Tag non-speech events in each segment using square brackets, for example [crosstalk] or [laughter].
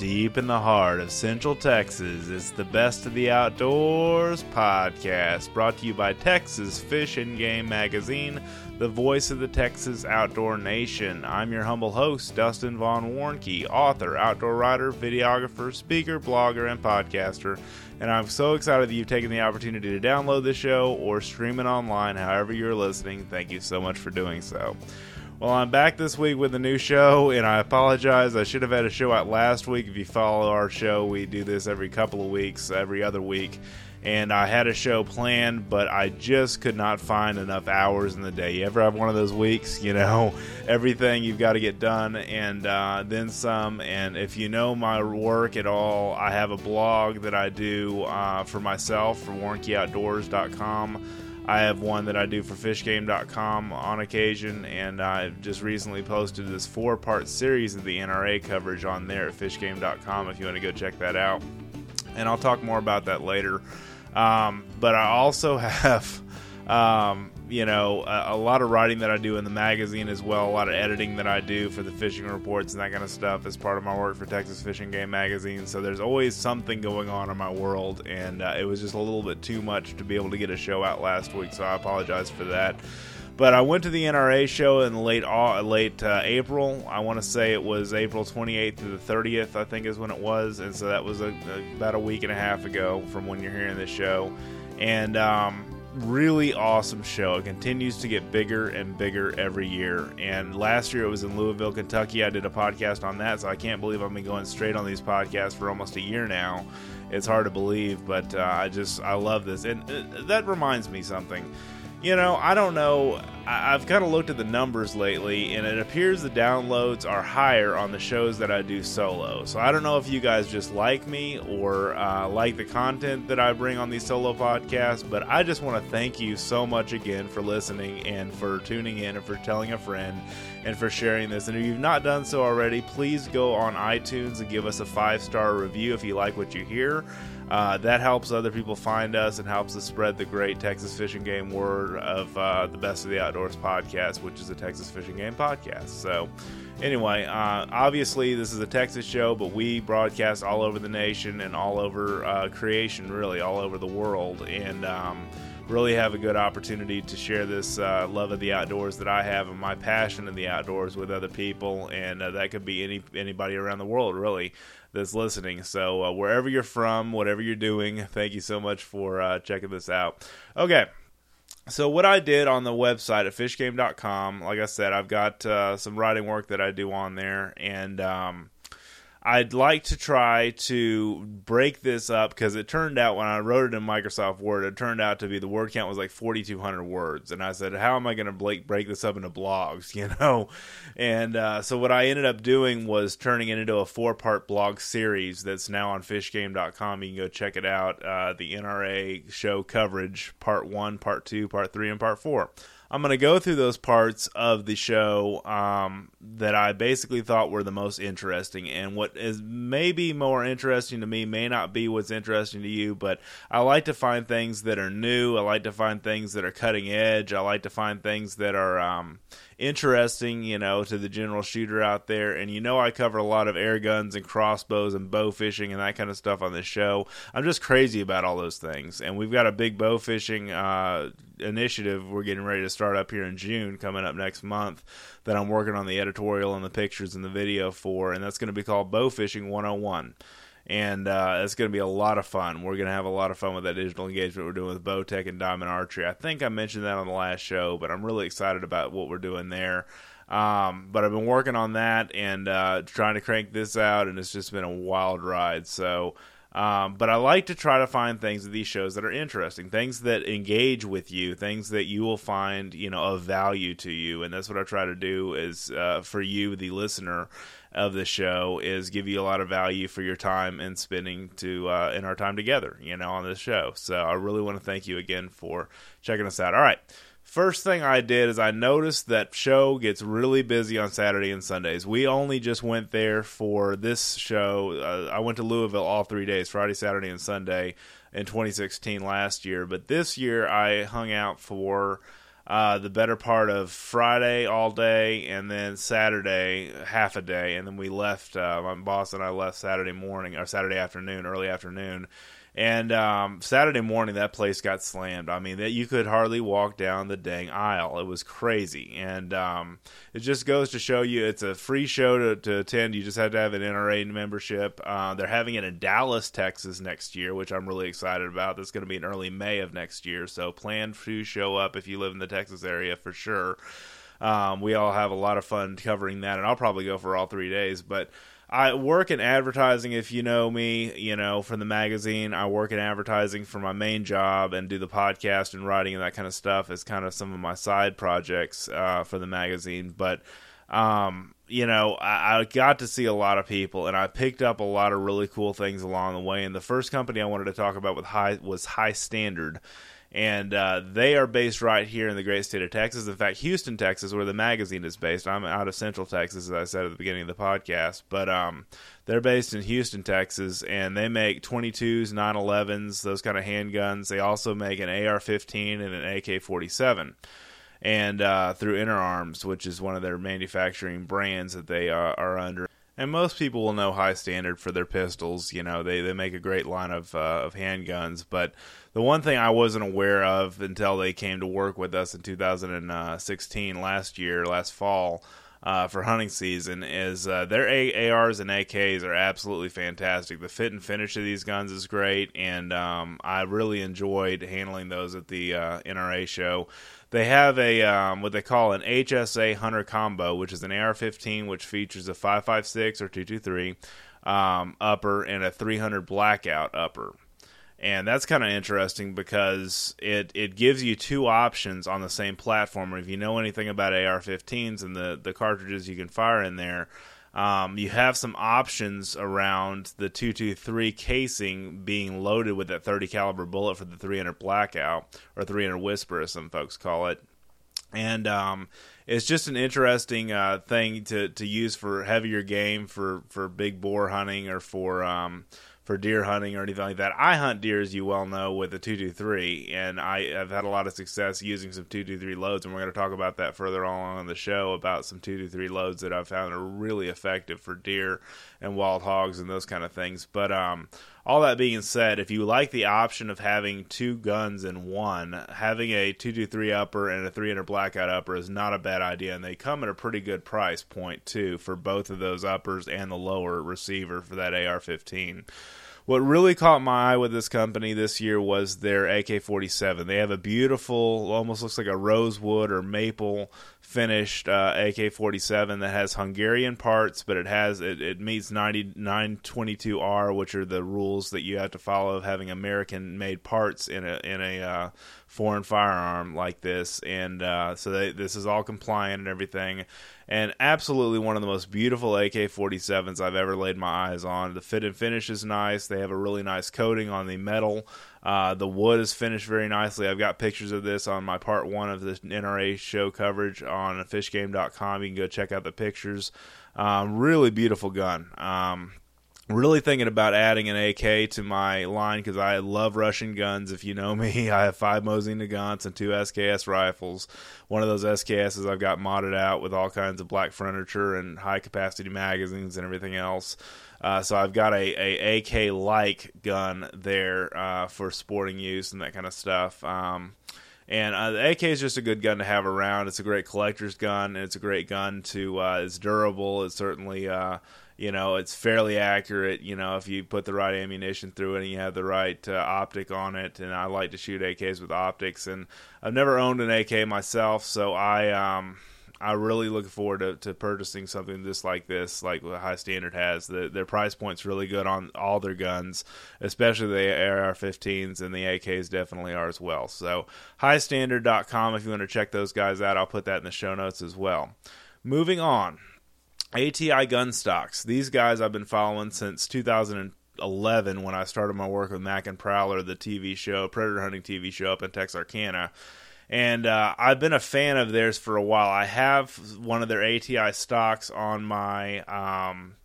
deep in the heart of Central Texas. It's the Best of the Outdoors podcast, brought to you by Texas Fish and Game Magazine, the voice of the Texas outdoor nation. I'm your humble host, Dustin Von Warnke, author, outdoor writer, videographer, speaker, blogger, and podcaster. And I'm so excited that you've taken the opportunity to download the show or stream it online, however you're listening. Thank you so much for doing so. Well, I'm back this week with a new show, and I apologize. I should have had a show out last week. If you follow our show, we do this every couple of weeks, every other week. And I had a show planned, but I just could not find enough hours in the day. You ever have one of those weeks, you know, [laughs] everything you've got to get done and uh, then some. And if you know my work at all, I have a blog that I do uh, for myself for warnkeyoutdoors.com I have one that I do for fishgame.com on occasion, and I've just recently posted this four part series of the NRA coverage on there at fishgame.com if you want to go check that out. And I'll talk more about that later. Um, but I also [laughs] have um, you know, a, a, lot of writing that I do in the magazine as well, a lot of editing that I do for the fishing reports and that kind of stuff as part of my work for Texas Fish and Game Magazine. So there's always something going on in my world, and uh, it was just a little bit too much to be able to get a show out last week, so I apologize for that. But I went to the NRA show in late uh, late uh, April. I want to say it was April 28th to the 30th, I think is when it was, and so that was a, a, about a week and a half ago from when you're hearing this show. And um, really awesome show. It continues to get bigger and bigger every year. And last year it was in Louisville, Kentucky. I did a podcast on that, so I can't believe I've been going straight on these podcasts for almost a year now. It's hard to believe, but uh, I just I love this, and uh, that reminds me something. You know, I don't know. I- have kind of looked at the numbers lately, and it appears the downloads are higher on the shows that I do solo. So I don't know if you guys just like me or uh, like the content that I bring on these solo podcasts, but I just want to thank you so much again for listening and for tuning in and for telling a friend and for sharing this. And if you've not done so already, please go on iTunes and give us a five star review if you like what you hear. Uh, that helps other people find us and helps us spread the great Texas fishing game word of uh, the Best of the Outdoors podcast, which is a Texas fishing game podcast. So, anyway, uh, obviously, this is a Texas show, but we broadcast all over the nation and all over uh, creation, really, all over the world. And, um, really have a good opportunity to share this uh, love of the outdoors that I have and my passion in the outdoors with other people, and uh, that could be any anybody around the world, really that's listening. So uh, wherever you're from, whatever you're doing, thank you so much for uh, checking this out. Okay. So what I did on the website at fishgame.com, like I said, I've got uh, some writing work that I do on there, and um, I'd like to try to break this up because it turned out when I wrote it in Microsoft Word, it turned out to be the word count was like 4,200 words. And I said, how am I going to break, break this up into blogs, [laughs] you know? And uh, so what I ended up doing was turning it into a four part blog series that's now on fishgame.com. You can go check it out. Uh, the NRA show coverage, part one, part two, part three, and part four. I'm going to go through those parts of the show um, that I basically thought were the most interesting. And what is maybe more interesting to me may not be what's interesting to you, but I like to find things that are new. I like to find things that are cutting edge. I like to find things that are. Um, interesting, you know, to the general shooter out there. And you know, I cover a lot of air guns and crossbows and bow fishing and that kind of stuff on this show. I'm just crazy about all those things. And we've got a big bow fishing uh, initiative we're getting ready to start up here in June, coming up next month, that I'm working on the editorial and the pictures and the video for. And that's going to be called Bow Fishing 101 and uh, it's going to be a lot of fun. We're going to have a lot of fun with that digital engagement we're doing with Bowtech and Diamond Archery. I think I mentioned that on the last show, but I'm really excited about what we're doing there. Um, but I've been working on that and uh, trying to crank this out, and it's just been a wild ride. So, um, but I like to try to find things at these shows that are interesting, things that engage with you, things that you will find, you know, of value to you, and that's what I try to do is uh, for you, the listener of the show is give you a lot of value for your time and spending to uh, in our time together, you know, on this show. So I really want to thank you again for checking us out. All right. First thing I did is I noticed that show gets really busy on Saturday and Sundays. We only just went there for this show. Uh, I went to Louisville all three days, Friday, Saturday, and Sunday in 2016 last year. But this year I hung out for uh, the better part of Friday all day, and then Saturday half a day, and then we left. Uh, my boss and I left Saturday morning or Saturday afternoon, early afternoon, and um, Saturday morning, that place got slammed. I mean, that you could hardly walk down the dang aisle. It was crazy, and um, it just goes to show you it's a free show to, to attend. You just have to have an NRA membership. Uh, they're having it in Dallas, Texas next year, which I'm really excited about. That's going to be in early May of next year, so plan to show up if you live in the Texas area for sure. Um, we all have a lot of fun covering that, and I'll probably go for all three days, but. I work in advertising. If you know me, you know from the magazine, I work in advertising for my main job and do the podcast and writing and that kind of stuff as kind of some of my side projects uh, for the magazine. But um, you know, I, I, got to see a lot of people, and I picked up a lot of really cool things along the way. And the first company I wanted to talk about with high was High Standard and uh, they are based right here in the great state of Texas. In fact, Houston, Texas, where the magazine is based. I'm out of Central Texas, as I said at the beginning of the podcast, but um, they're based in Houston, Texas, and they make 22s, 911s, those kind of handguns. They also make an AR-15 and an AK-47 and uh, through Interarms, which is one of their manufacturing brands that they are, are under. And most people will know High Standard for their pistols. You know, they, they make a great line of uh, of handguns. But the one thing I wasn't aware of until they came to work with us in 2016, last year, last fall, uh, for hunting season is uh, their A- ARs and AKs are absolutely fantastic. The fit and finish of these guns is great, and um, I really enjoyed handling those at the uh, NRA show. They have a um, what they call an HSA Hunter combo, which is an AR-15, which features a 5.56 or 223 um, upper and a 300 blackout upper. And that's kind of interesting because it, it gives you two options on the same platform. If you know anything about AR-15s and the, the cartridges you can fire in there, um, you have some options around the 223 casing being loaded with that 30 caliber bullet for the 300 blackout or 300 whisper, as some folks call it. And um, it's just an interesting uh, thing to, to use for heavier game, for, for big boar hunting, or for um, for deer hunting or anything like that. I hunt deer, as you well know, with a 223, and I have had a lot of success using some 223 loads, and we're going to talk about that further on in the show about some 223 loads that I've found are really effective for deer and wild hogs and those kind of things. But um, all that being said, if you like the option of having two guns in one, having a 223 upper and a 300 blackout upper is not a bad idea, and they come at a pretty good price point too for both of those uppers and the lower receiver for that AR-15. What really caught my eye with this company this year was their AK 47. They have a beautiful, almost looks like a rosewood or maple finished uh, AK 47 that has Hungarian parts, but it has it, it meets 9922R, which are the rules that you have to follow of having American made parts in a in a uh, foreign firearm like this, and uh, so they, this is all compliant and everything. And absolutely one of the most beautiful AK 47s I've ever laid my eyes on. The fit and finish is nice. They have a really nice coating on the metal. Uh, the wood is finished very nicely. I've got pictures of this on my part one of the NRA show coverage on fishgame.com. You can go check out the pictures. Um, really beautiful gun. Um, really thinking about adding an AK to my line because I love Russian guns. If you know me, [laughs] I have five Mosin Nagants and two SKS rifles. One of those SKSs I've got modded out with all kinds of black furniture and high capacity magazines and everything else. Uh, so I've got a, a AK like gun there uh, for sporting use and that kind of stuff. Um, and uh, the AK is just a good gun to have around. It's a great collector's gun, and it's a great gun to. Uh, it's durable. It's certainly uh, you know it's fairly accurate you know if you put the right ammunition through it and you have the right uh, optic on it and i like to shoot ak's with optics and i've never owned an ak myself so i um I really look forward to, to purchasing something just like this, like what High Standard has. The, their price point's really good on all their guns, especially the AR-15s, and the AKs definitely are as well. So, highstandard.com if you want to check those guys out. I'll put that in the show notes as well. Moving on, ATI gun stocks. These guys I've been following since 2011 when I started my work with Mac and Prowler, the TV show, predator hunting TV show up in Texarkana. And uh, I've been a fan of theirs for a while. I have one of their ATI stocks on my um,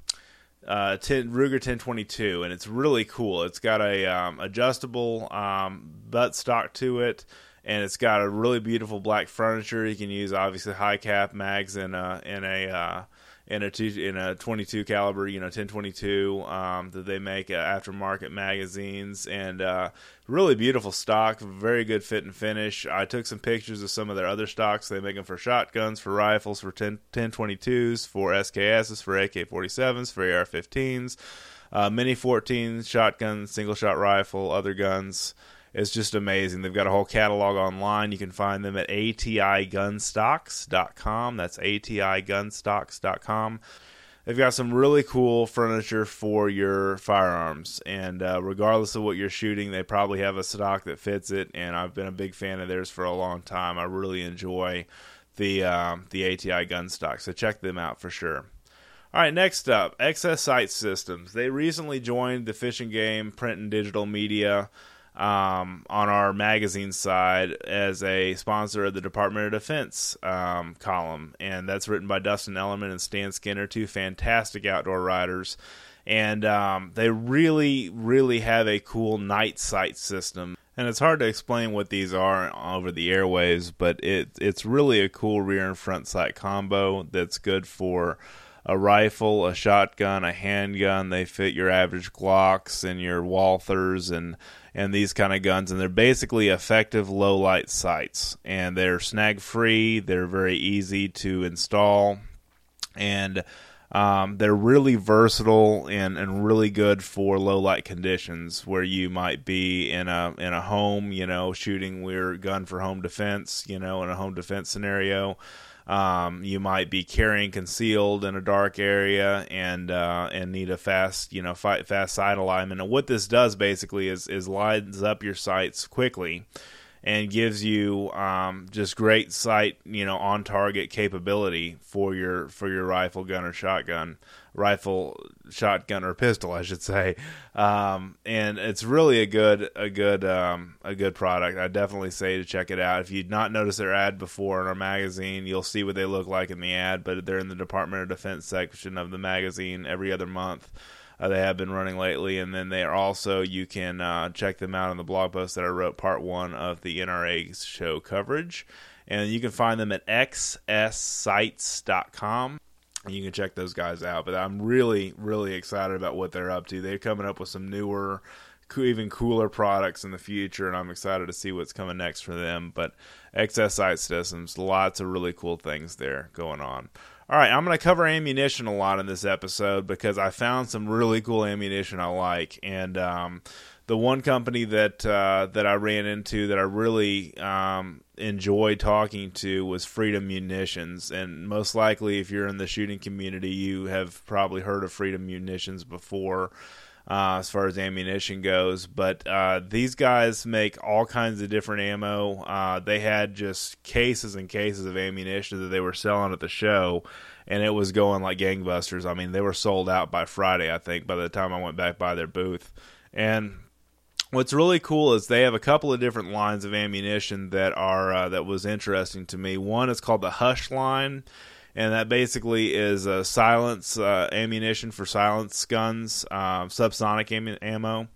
uh, 10, Ruger 1022, and it's really cool. It's got a um, adjustable um, butt stock to it and it's got a really beautiful black furniture. You can use obviously high cap mags in a in a uh, in a two, in a 22 caliber, you know, 1022 um, that they make uh, aftermarket magazines and uh, really beautiful stock, very good fit and finish. I took some pictures of some of their other stocks. They make them for shotguns, for rifles, for 10, 1022s, for SKSs, for AK-47s, for AR-15s, uh, Mini 14 shotguns, single shot rifle, other guns. It's just amazing. They've got a whole catalog online. You can find them at atigunstocks.com. That's atigunstocks.com. They've got some really cool furniture for your firearms, and uh, regardless of what you're shooting, they probably have a stock that fits it. And I've been a big fan of theirs for a long time. I really enjoy the uh, the ATI gun stock, so check them out for sure. All right, next up, XS Sight Systems. They recently joined the Fish and Game print and digital media um, on our magazine side as a sponsor of the Department of Defense um, column, and that's written by Dustin Ellerman and Stan Skinner, two fantastic outdoor writers. And um, they really, really have a cool night sight system. And it's hard to explain what these are over the airways, but it it's really a cool rear and front sight combo that's good for a rifle, a shotgun, a handgun. They fit your average Glocks and your Walthers and and these kind of guns, and they're basically effective low light sights, and they're snag free. They're very easy to install, and um, they're really versatile and, and really good for low light conditions where you might be in a in a home, you know, shooting your gun for home defense, you know, in a home defense scenario. Um, you might be carrying concealed in a dark area and uh, and need a fast you know fi- fast sight alignment. And what this does basically is is lines up your sights quickly and gives you um, just great sight you know on target capability for your for your rifle gun or shotgun rifle, shotgun, or pistol, I should say. Um, and it's really a good, a good, um, a good product. I definitely say to check it out. If you'd not noticed their ad before in our magazine, you'll see what they look like in the ad. But they're in the Department of Defense section of the magazine every other month. Uh, they have been running lately, and then they are also you can uh, check them out on the blog post that I wrote, part one of the NRA show coverage, and you can find them at xssights.com you can check those guys out. But I'm really, really excited about what they're up to. They're coming up with some newer, even cooler products in the future, and I'm excited to see what's coming next for them. But XS Sight Systems, lots of really cool things there going on. All right, I'm going to cover ammunition a lot in this episode because I found some really cool ammunition I like, and um, the one company that uh, that I ran into that I really um, enjoyed talking to was Freedom Munitions, and most likely, if you're in the shooting community, you have probably heard of Freedom Munitions before. Uh, as far as ammunition goes. But uh, these guys make all kinds of different ammo. Uh, they had just cases and cases of ammunition that they were selling at the show, and it was going like gangbusters. I mean, they were sold out by Friday, I think, by the time I went back by their booth. And what's really cool is they have a couple of different lines of ammunition that are uh, that was interesting to me. One is called the Hush line, and that basically is a silence uh, ammunition for silence guns, uh, subsonic am- ammo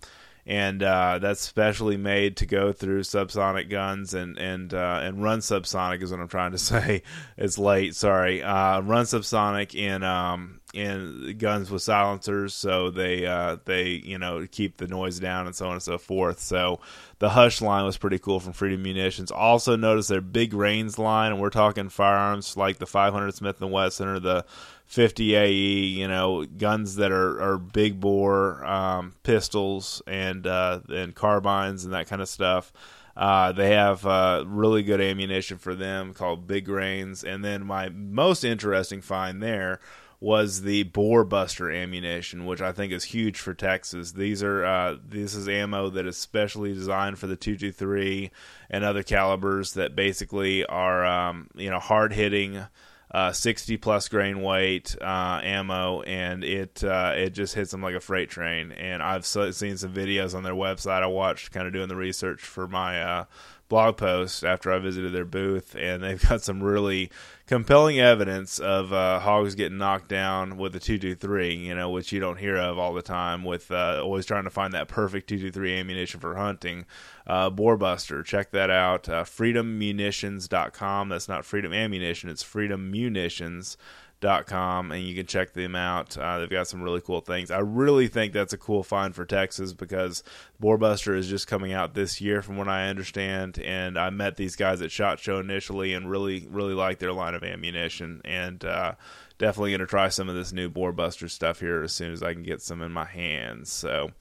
and uh, that's specially made to go through subsonic guns and and uh, and run subsonic is what I'm trying to [laughs] say. It's late, sorry. Uh, run subsonic in um, in guns with silencers, so they uh, they you know keep the noise down and so on and so forth. So the Hush line was pretty cool from Freedom Munitions. Also notice their Big Rains line, and we're talking firearms like the 500 Smith and Wesson or the 50 AE, you know, guns that are, are big bore, um, pistols and uh, and carbines and that kind of stuff. Uh, they have uh, really good ammunition for them called Big Rains. And then my most interesting find there was the Boarbuster ammunition, which I think is huge for Texas. These are uh, this is ammo that is specially designed for the 223 and other calibers that basically are um, you know hard hitting uh, 60 plus grain weight uh, ammo, and it uh, it just hits them like a freight train. And I've seen some videos on their website. I watched kind of doing the research for my uh, blog post after I visited their booth, and they've got some really compelling evidence of uh, hogs getting knocked down with a 223, you know, which you don't hear of all the time with uh, always trying to find that perfect 223 ammunition for hunting. Uh, Boarbuster, check that out. Uh, freedommunitions.com. That's not Freedom Ammunition, it's Freedom Munitions dot com and you can check them out. Uh, they've got some really cool things. I really think that's a cool find for texas because boarbuster is just coming out this year from what i understand and i met these guys at shot show initially and really really like their line of ammunition and uh, definitely going to try some of this new boarbuster stuff here as soon as i can get some in my hands. So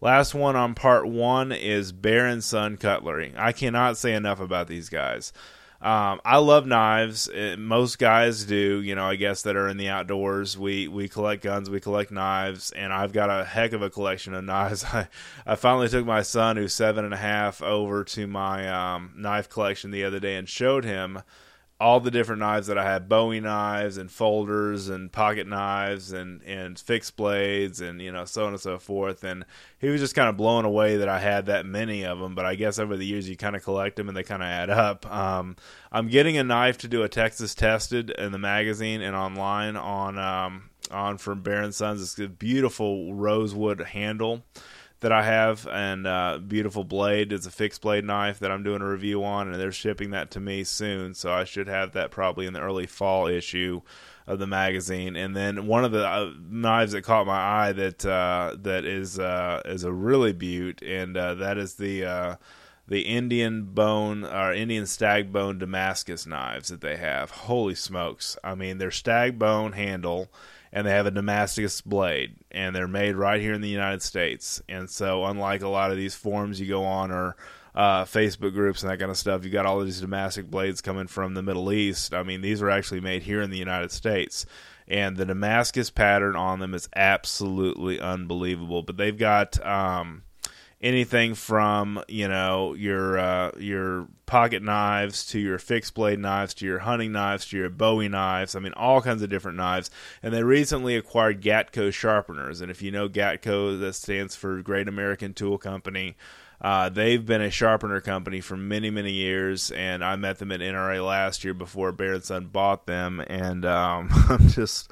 last one on part one is bear and son cutlery i cannot say enough about these guys um, I love knives. It, most guys do, you know. I guess that are in the outdoors. We we collect guns, we collect knives, and I've got a heck of a collection of [laughs] knives. I I finally took my son, who's seven and a half, over to my um, knife collection the other day and showed him all the different knives that I had Bowie knives and folders and pocket knives and, and fixed blades and, you know, so on and so forth. And he was just kind of blown away that I had that many of them. But I guess over the years, you kind of collect them and they kind of add up. Um, I'm getting a knife to do a Texas tested in the magazine and online on, um, on from Bear & Sons. It's a beautiful rosewood handle that I have, and uh, beautiful blade. It's a fixed blade knife that I'm doing a review on, and they're shipping that to me soon. So I should have that probably in the early fall issue of the magazine. And then one of the uh, knives that caught my eye that uh, that is uh, is a really beaut, and uh, that is the uh, the Indian bone or Indian stag bone Damascus knives that they have. Holy smokes! I mean, they're stag bone handle and they have a Damascus blade, and they're made right here in the United States. And so, unlike a lot of these forums you go on or uh, Facebook groups and that kind of stuff, you got all these Damascus blades coming from the Middle East. I mean, these are actually made here in the United States. And the Damascus pattern on them is absolutely unbelievable. But they've got um, anything from you know your uh, your pocket knives to your fixed blade knives to your hunting knives to your Bowie knives. I mean, all kinds of different knives. And they recently acquired Gatco sharpeners. And if you know Gatco, that stands for Great American Tool Company. Uh, they've been a sharpener company for many, many years, and I met them at NRA last year before Bear & Son bought them, and um, [laughs] I'm just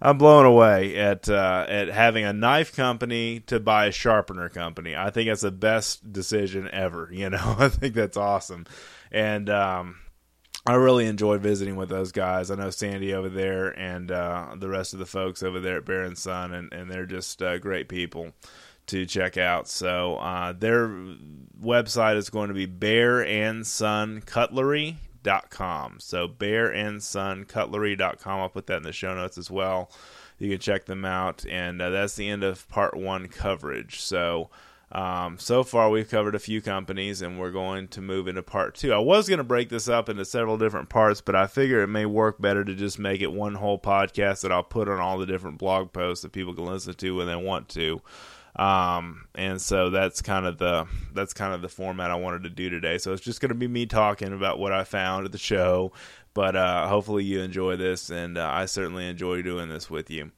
I'm blown away at uh, at having a knife company to buy a sharpener company. I think that's the best decision ever. You know, [laughs] I think that's awesome, and um, I really enjoyed visiting with those guys. I know Sandy over there and uh, the rest of the folks over there at Bear & Son, and, and they're just uh, great people to check out. So uh, their website is going to be bearandsoncutlery.com. So bearandsoncutlery.com. I'll put that in the show notes as well. You can check them out. And uh, that's the end of part one coverage. So. Um, so far, we've covered a few companies, and we're going to move into part two. I was going to break this up into several different parts, but I figure it may work better to just make it one whole podcast that I'll put on all the different blog posts that people can listen to when they want to. Um, and so that's kind of the that's kind of the format I wanted to do today. So it's just going to be me talking about what I found at the show, but uh, hopefully you enjoy this, and uh, I certainly enjoy doing this with you.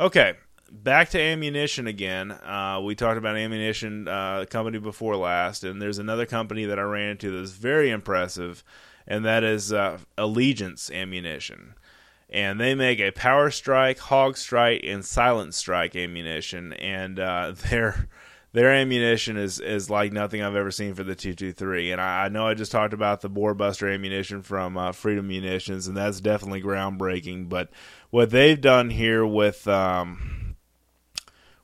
Okay, back to ammunition again. Uh, we talked about ammunition uh, company before last, and there's another company that I ran into that's very impressive, and that is uh, Allegiance Ammunition and they make a power strike, hog strike, and silent strike ammunition, and uh, [laughs] their their ammunition is is like nothing I've ever seen for the 223. And I, I know I just talked about the Buster ammunition from uh, Freedom Munitions, and that's definitely groundbreaking. But what they've done here with um,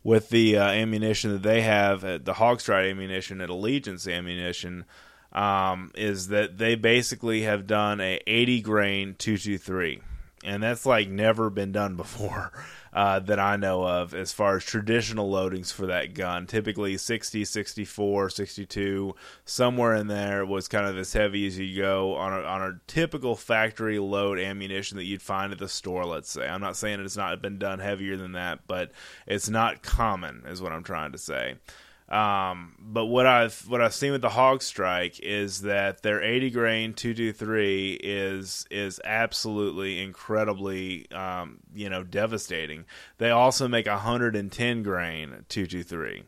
with the uh, ammunition that they have, at the hog strike ammunition at Allegiance ammunition. Um, is that they basically have done a 80 grain 223 and that's like never been done before [laughs] uh, that I know of as far as traditional loadings for that gun. Typically 60, 64, 62, somewhere in there was kind of as heavy as you go on a, on a typical factory load ammunition that you'd find at the store, let's say. I'm not saying it's not been done heavier than that, but it's not common, is what I'm trying to say. Um, but what I've what I've seen with the Hog Strike is that their 80 grain 223 is is absolutely incredibly um, you know devastating. They also make a 110 grain 223.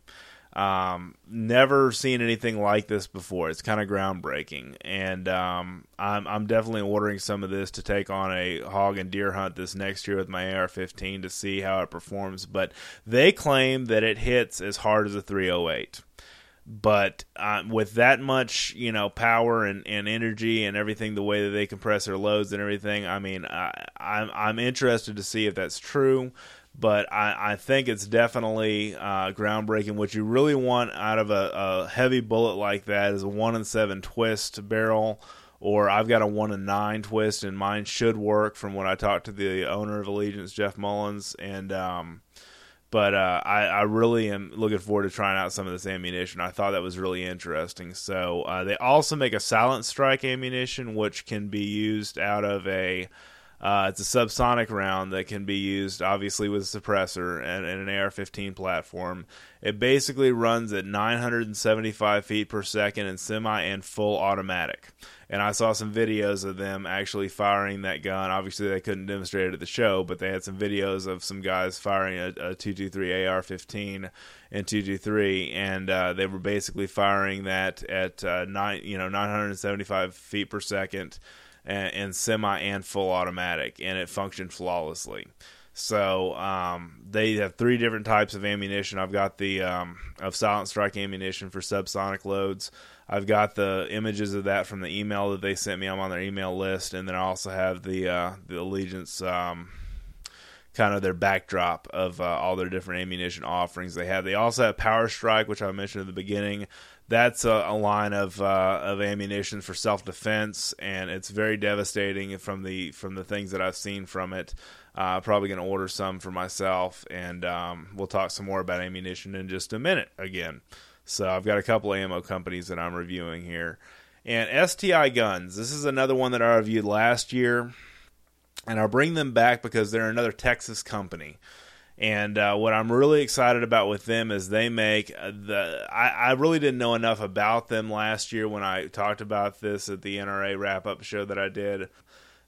Um, never seen anything like this before. It's kind of groundbreaking, and um, I'm I'm definitely ordering some of this to take on a hog and deer hunt this next year with my AR-15 to see how it performs. But they claim that it hits as hard as a 308 but uh, with that much you know power and, and energy and everything the way that they compress their loads and everything i mean I, I'm, I'm interested to see if that's true but I, I think it's definitely uh, groundbreaking. What you really want out of a, a, heavy bullet like that is a one and seven twist barrel, or I've got a one and nine twist, and mine should work. From when I talked to the owner of Allegiance, Jeff Mullins, and um, but uh, I, I, really am looking forward to trying out some of this ammunition. I thought that was really interesting. So uh, they also make a silent strike ammunition, which can be used out of a uh, it's a subsonic round that can be used, obviously, with a suppressor and, and, an AR-15 platform. It basically runs at 975 feet per second in semi and full automatic. And I saw some videos of them actually firing that gun. Obviously, they couldn't demonstrate it at the show, but they had some videos of some guys firing a, a 223 AR-15 and 223, and uh, they were basically firing that at uh, nine, you know, 975 feet per second and, and semi and full automatic, and it functioned flawlessly. So um, they have three different types of ammunition. I've got the um, of silent strike ammunition for subsonic loads. I've got the images of that from the email that they sent me. I'm on their email list, and then I also have the uh, the Allegiance um, kind of their backdrop of uh, all their different ammunition offerings they have. They also have Power Strike, which I mentioned at the beginning that's a, a line of uh, of ammunition for self defense, and it's very devastating from the from the things that I've seen from it. Uh, probably going to order some for myself, and um, we'll talk some more about ammunition in just a minute again. So I've got a couple ammo companies that I'm reviewing here, and STI Guns. This is another one that I reviewed last year, and I'll bring them back because they're another Texas company. And uh, what I'm really excited about with them is they make uh, the. I, I, really didn't know enough about them last year when I talked about this at the NRA wrap up show that I did.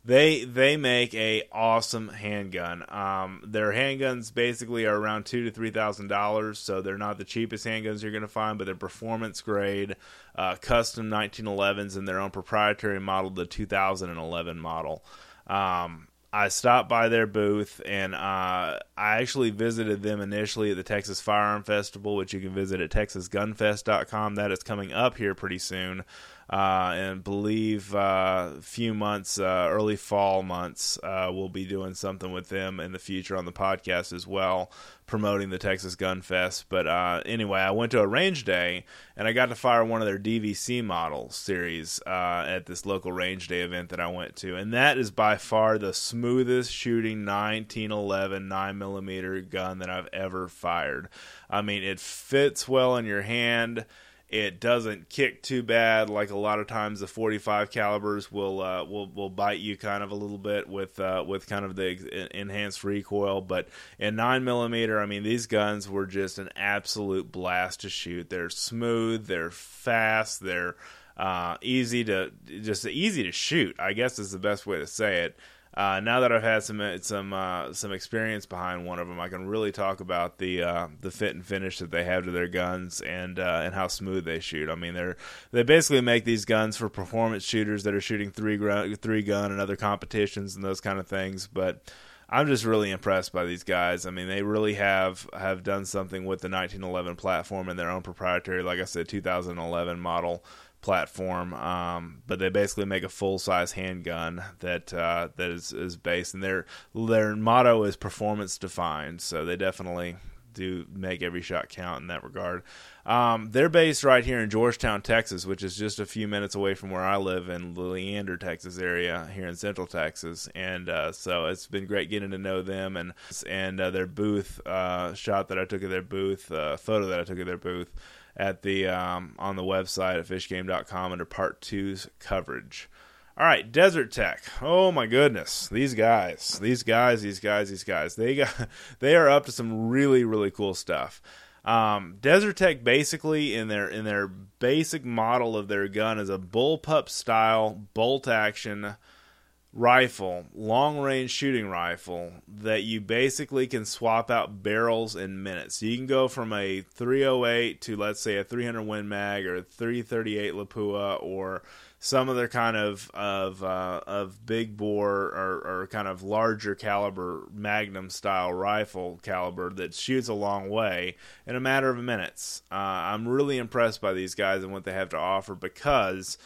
They they make a awesome handgun. Um, their handguns basically are around two to three thousand dollars, so they're not the cheapest handguns you're going to find, but they're performance grade, uh, custom 1911s, and their own proprietary model, the 2011 model. Um, I stopped by their booth and uh, I actually visited them initially at the Texas Firearm Festival, which you can visit at texasgunfest.com. That is coming up here pretty soon uh, and believe uh, few months, uh, early fall months, uh, we'll be doing something with them in the future on the podcast as well, promoting the Texas Gun Fest. But uh, anyway, I went to a range day and I got to fire one of their DVC model series uh, at this local range day event that I went to, and that is by far the smoothest shooting 1911 9 millimeter gun that I've ever fired. I mean, it fits well in your hand it doesn't kick too bad. Like a lot of times, the 45 calibers will uh, will will bite you kind of a little bit with uh, with kind of the enhanced recoil. But in nine millimeter, I mean, these guns were just an absolute blast to shoot. They're smooth, they're fast, they're uh, easy to just easy to shoot. I guess is the best way to say it. Uh, now that I've had some uh, some uh, some experience behind one of them, I can really talk about the uh, the fit and finish that they have to their guns and uh, and how smooth they shoot. I mean, they're they basically make these guns for performance shooters that are shooting three gun, three gun and other competitions and those kind of things. But I'm just really impressed by these guys. I mean, they really have have done something with the 1911 platform and their own proprietary, like I said, 2011 model platform. Um, but they basically make a full size handgun that uh, that is, is based, and their their motto is performance defined. So they definitely do make every shot count in that regard. Um, they're based right here in Georgetown, Texas, which is just a few minutes away from where I live in the Leander, Texas area here in Central Texas, and uh, so it's been great getting to know them and and uh, their booth uh, shot that I took of their booth, uh, photo that I took of their booth at the um, on the website at fishgame.com under part two's coverage. All right, Desert Tech. Oh my goodness, these guys, these guys, these guys, these guys. They got [laughs] they are up to some really really cool stuff. Um, Desert Tech basically in their in their basic model of their gun is a bullpup style bolt action rifle, long range shooting rifle that you basically can swap out barrels in minutes. So you can go from a 308 to let's say a 300 Win Mag or a 338 Lapua or some other kind of of uh, of big bore or, or kind of larger caliber Magnum style rifle caliber that shoots a long way in a matter of minutes. Uh, I'm really impressed by these guys and what they have to offer because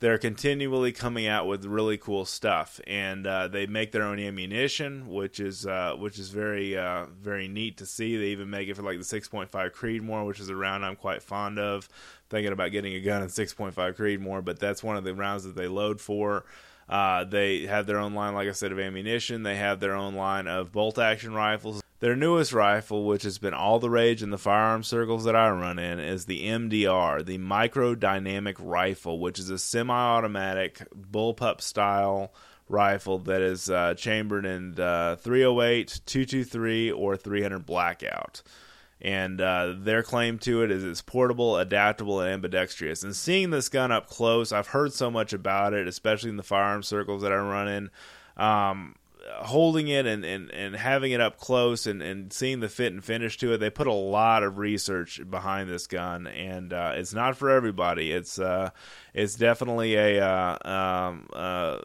they're continually coming out with really cool stuff, and uh, they make their own ammunition, which is uh, which is very uh, very neat to see. They even make it for like the 6.5 Creedmoor, which is a round I'm quite fond of. Thinking about getting a gun in 6.5 Creedmoor, but that's one of the rounds that they load for. Uh, they have their own line, like I said, of ammunition. They have their own line of bolt action rifles. Their newest rifle, which has been all the rage in the firearm circles that I run in, is the MDR, the Micro Dynamic Rifle, which is a semi automatic bullpup style rifle that is uh, chambered in uh, 308, 223, or 300 blackout. And uh, their claim to it is it's portable, adaptable, and ambidextrous. And seeing this gun up close, I've heard so much about it, especially in the firearm circles that I run in. Um, holding it and, and, and having it up close and, and seeing the fit and finish to it, they put a lot of research behind this gun, and uh, it's not for everybody. It's uh, it's definitely a uh, um, uh,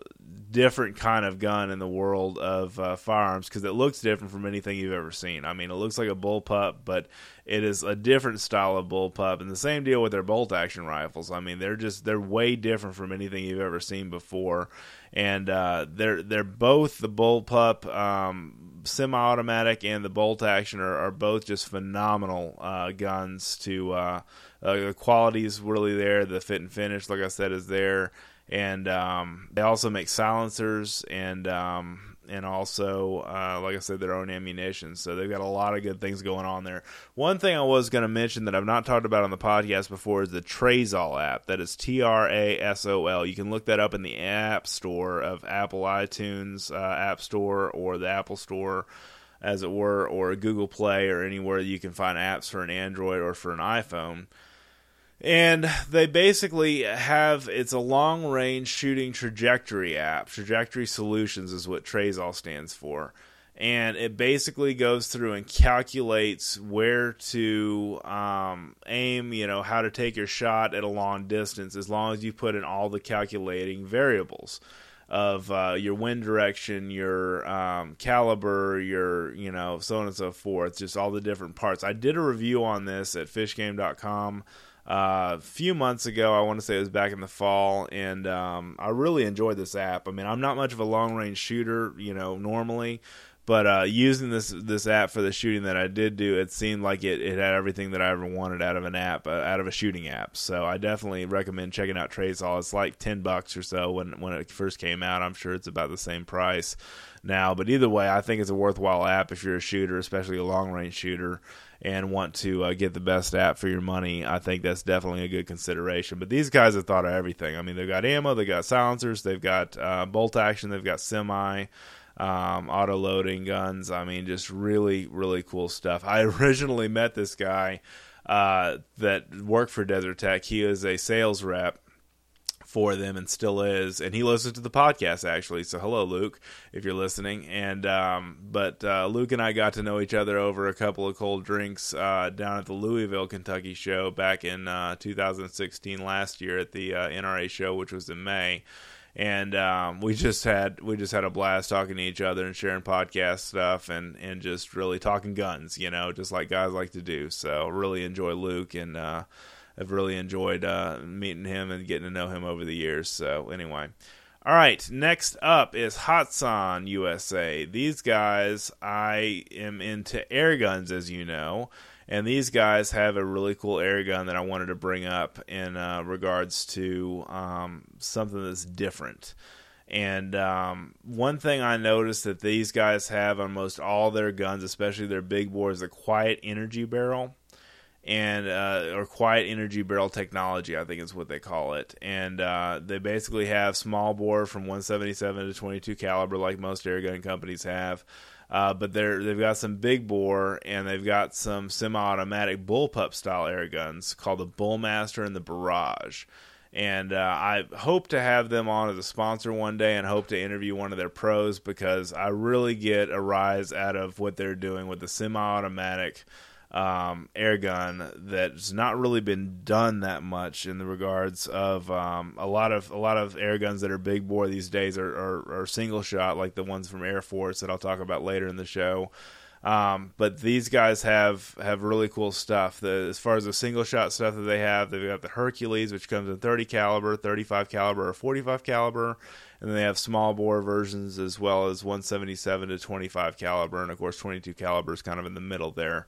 different kind of gun in the world of uh, firearms because it looks different from anything you've ever seen. I mean, it looks like a bullpup, but it is a different style of bullpup, and the same deal with their bolt action rifles. I mean, they're just they're way different from anything you've ever seen before and uh, they're they're both the bullpup um, semi-automatic and the bolt action are, are both just phenomenal uh, guns. To uh, uh, the quality is really there. The fit and finish, like I said, is there, and um, they also make silencers and um, and also, uh, like I said, their own ammunition. So they've got a lot of good things going on there. One thing I was going to mention that I've not talked about on the podcast before is the Trasol app. That is T R A S O L. You can look that up in the App Store of Apple iTunes uh, App Store or the Apple Store, as it were, or Google Play or anywhere you can find apps for an Android or for an iPhone and they basically have it's a long range shooting trajectory app. Trajectory Solutions is what Trasol stands for. And it basically goes through and calculates where to um, aim, you know, how to take your shot at a long distance, as long as you put in all the calculating variables of uh, your wind direction, your um, caliber, your, you know, so on and so forth, just all the different parts. I did a review on this at fishgame.com uh, a few months ago. I want to say it was back in the fall, and um, I really enjoyed this app. I mean, I'm not much of a long range shooter, you know, normally, but uh, using this this app for the shooting that I did do, it seemed like it, it had everything that I ever wanted out of an app, uh, out of a shooting app. So I definitely recommend checking out Trasol. It's like ten bucks or so when when it first came out. I'm sure it's about the same price now, but either way, I think it's a worthwhile app if you're a shooter, especially a long range shooter and want to uh, get the best app for your money, I think that's definitely a good consideration. But these guys have thought of everything. I mean, they've got ammo, they've got silencers, they've got uh, bolt action, they've got semi. Um, auto loading guns. I mean, just really, really cool stuff. I [laughs] originally met this guy uh, that worked for Desert Tech. He was a sales rep for them and still is. And he listens to the podcast actually. So hello, Luke, if you're listening. And um, but uh, Luke and I got to know each other over a couple of cold drinks uh, down at the Louisville, Kentucky show back in uh, 2016 last year at the uh, NRA show, which was in May. And um, we just had we just had a blast talking to each other and sharing podcast stuff and, and just really talking guns, you know, just like guys like to do. So really enjoy Luke and uh, I've really enjoyed uh, meeting him and getting to know him over the years. So anyway, all right. Next up is Hatsan USA. These guys, I am into air guns, as you know, and these guys have a really cool air gun that I wanted to bring up in uh, regards to um, something that's different. And um, one thing I noticed that these guys have on most all their guns, especially their big bore, is a quiet energy barrel and uh, or quiet energy barrel technology, I think is what they call it. And uh, they basically have small bore from 177 to 22 caliber, like most airgun companies have. Uh, but they're they've got some big bore and they've got some semi-automatic bullpup style air guns called the Bullmaster and the Barrage. and uh, I hope to have them on as a sponsor one day and hope to interview one of their pros because I really get a rise out of what they're doing with the semi automatic um, air gun that's not really been done that much in the regards of um, a lot of a lot of air guns that are big bore these days are, are, are single shot like the ones from Air Force that I'll talk about later in the show. Um, but these guys have have really cool stuff. The, as far as the single shot stuff that they have, they've got the Hercules, which comes in 30 caliber, 35 caliber, or 45 caliber, and then they have small bore versions as well as 177 to 25 caliber, and of course 22 caliber is kind of in the middle there.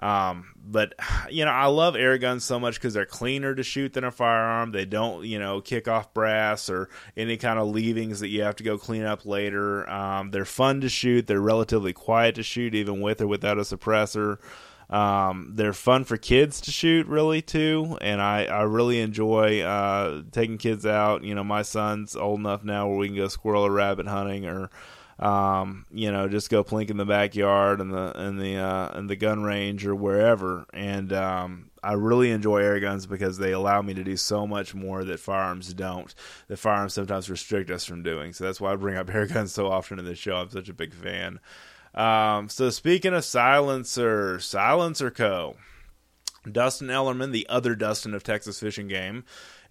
Um, but [sighs] you know, I love air guns so much because they're cleaner to shoot than a firearm. They don't, you know, kick off brass or any kind of leavings that you have to go clean up later. Um, they're fun to shoot. They're relatively quiet to shoot, even with or without a suppressor. Um, they're fun for kids to shoot, really too, and I, I really enjoy uh, taking kids out. You know, my son's old enough now where we can go squirrel or rabbit hunting or um, you know, just go plink in the backyard and the and the uh, and the gun range or wherever. And um, I really enjoy air guns because they allow me to do so much more that firearms don't. That firearms sometimes restrict us from doing. So that's why I bring up [laughs] air guns so often in this show. I'm such a big fan. Um, so speaking of silencer, Silencer Co. Dustin Ellerman, the other Dustin of Texas Fish and Game,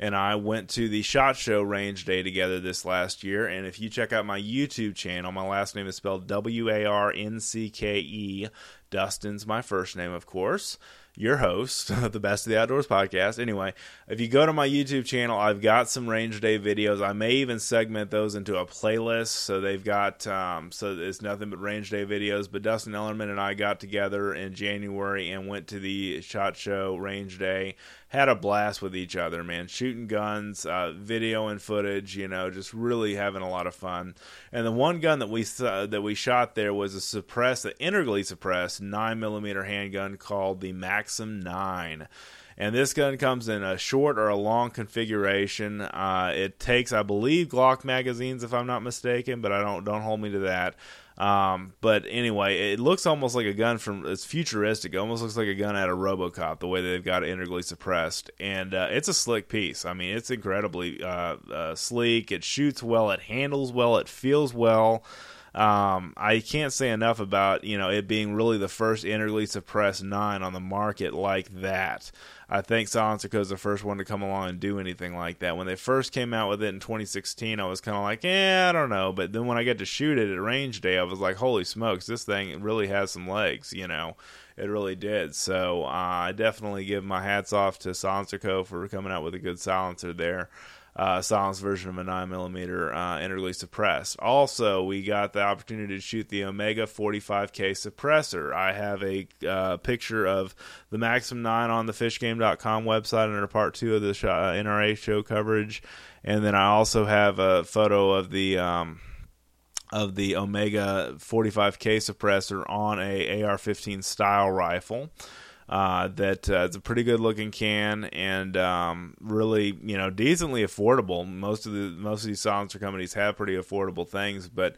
and I went to the SHOT Show range day together this last year. And if you check out my YouTube channel, my last name is spelled W A R N C K E. Dustin's my first name, of course your host of [laughs] the Best of the Outdoors podcast. Anyway, if you go to my YouTube channel, I've got some range day videos. I may even segment those into a playlist. So they've got, um, so it's nothing but range day videos. But Dustin Ellerman and I got together in January and went to the SHOT Show range day had a blast with each other, man. Shooting guns, uh, video and footage, you know, just really having a lot of fun. And the one gun that we uh, that we shot there was a suppressed, the integrally suppressed nine millimeter handgun called the Maxim Nine. And this gun comes in a short or a long configuration. Uh, it takes, I believe, Glock magazines, if I'm not mistaken, but I don't don't hold me to that. Um, but anyway, it looks almost like a gun from it's futuristic. It almost looks like a gun out of RoboCop the way they've got it integrally suppressed, and uh, it's a slick piece. I mean, it's incredibly uh, uh, sleek. It shoots well. It handles well. It feels well. Um, I can't say enough about you know it being really the first integrally suppressed nine on the market like that. I think Silencer is the first one to come along and do anything like that. When they first came out with it in 2016, I was kind of like, yeah, I don't know. But then when I get to shoot it at range day, I was like, holy smokes, this thing really has some legs, you know. It really did. So uh, I definitely give my hats off to Silencer for coming out with a good silencer there uh, silenced version of a 9mm uh, integrally suppressed. Also, we got the opportunity to shoot the Omega 45K suppressor. I have a uh, picture of the Maxim 9 on the fishgame.com website under part two of the uh, NRA show coverage. And then I also have a photo of the. Um, of the Omega 45K suppressor on a AR-15 style rifle. Uh, that uh, it's a pretty good looking can and um, really you know decently affordable. Most of the most of these silencer companies have pretty affordable things, but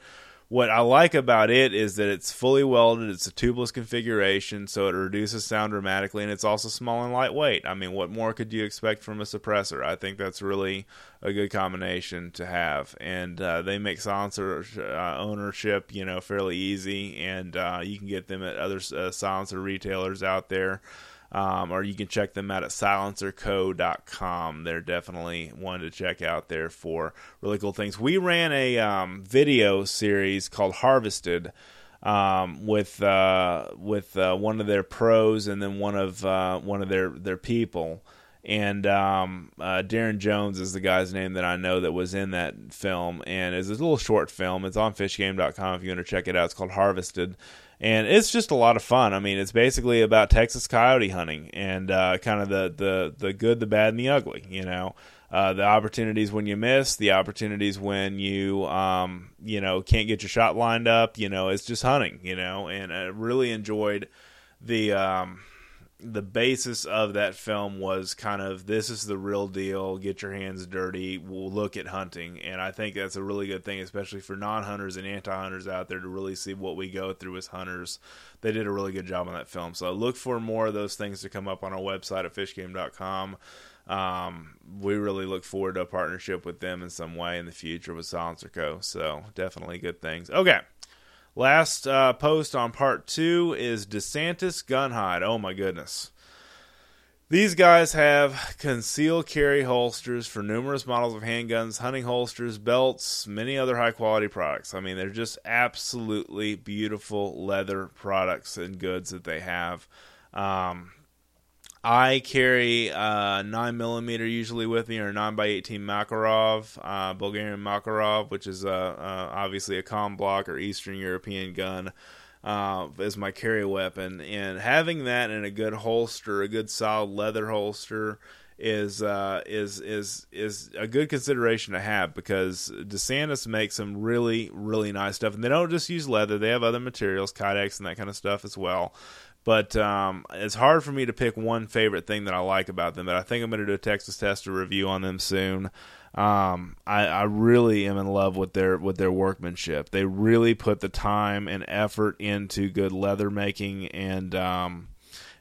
what I like about it is that it's fully welded. It's a tubeless configuration, so it reduces sound dramatically, and it's also small and lightweight. I mean, what more could you expect from a suppressor? I think that's really a good combination to have. And uh, they make silencer uh, ownership, you know, fairly easy, and uh, you can get them at other uh, silencer retailers out there um, or you can check them out at silencerco.com. They're definitely one to check out there for really cool things. We ran a um, video series called Harvested. Um, with uh, with uh, one of their pros and then one of uh, one of their their people. And um, uh, Darren Jones is the guy's name that I know that was in that film, and it's a little short film. It's on FishGame.com if you want to check it out. It's called Harvested, and it's just a lot of fun. I mean, it's basically about Texas coyote hunting and uh, kind of the, the the good, the bad, and the ugly. You know, uh, the opportunities when you miss, the opportunities when you um, you know can't get your shot lined up. You know, it's just hunting. You know, and I really enjoyed the. Um, the basis of that film was kind of this is the real deal. Get your hands dirty. We'll look at hunting, and I think that's a really good thing, especially for non-hunters and anti-hunters out there to really see what we go through as hunters. They did a really good job on that film. So look for more of those things to come up on our website at fishgame.com. um, we really look forward to a partnership with them in some way in the future with Silencer Co. So definitely good things. Okay. Last uh, post on part two is DeSantis Gunhide. Oh my goodness. These guys have concealed carry holsters for numerous models of handguns, hunting holsters, belts, many other high quality products. I mean, they're just absolutely beautiful leather products and goods that they have. Um, I carry a 9 millimeter usually with me, or 9 by 18 Makarov, uh, Bulgarian Makarov, which is uh, uh, obviously a com block or Eastern European gun uh, as my carry weapon, and having that in a good holster, a good solid leather holster, is uh, is is is a good consideration to have because DeSantis makes some really really nice stuff, and they don't just use leather; they have other materials, kydex and that kind of stuff as well. But um, it's hard for me to pick one favorite thing that I like about them. But I think I'm going to do a Texas Tester review on them soon. Um, I, I really am in love with their with their workmanship. They really put the time and effort into good leather making, and um,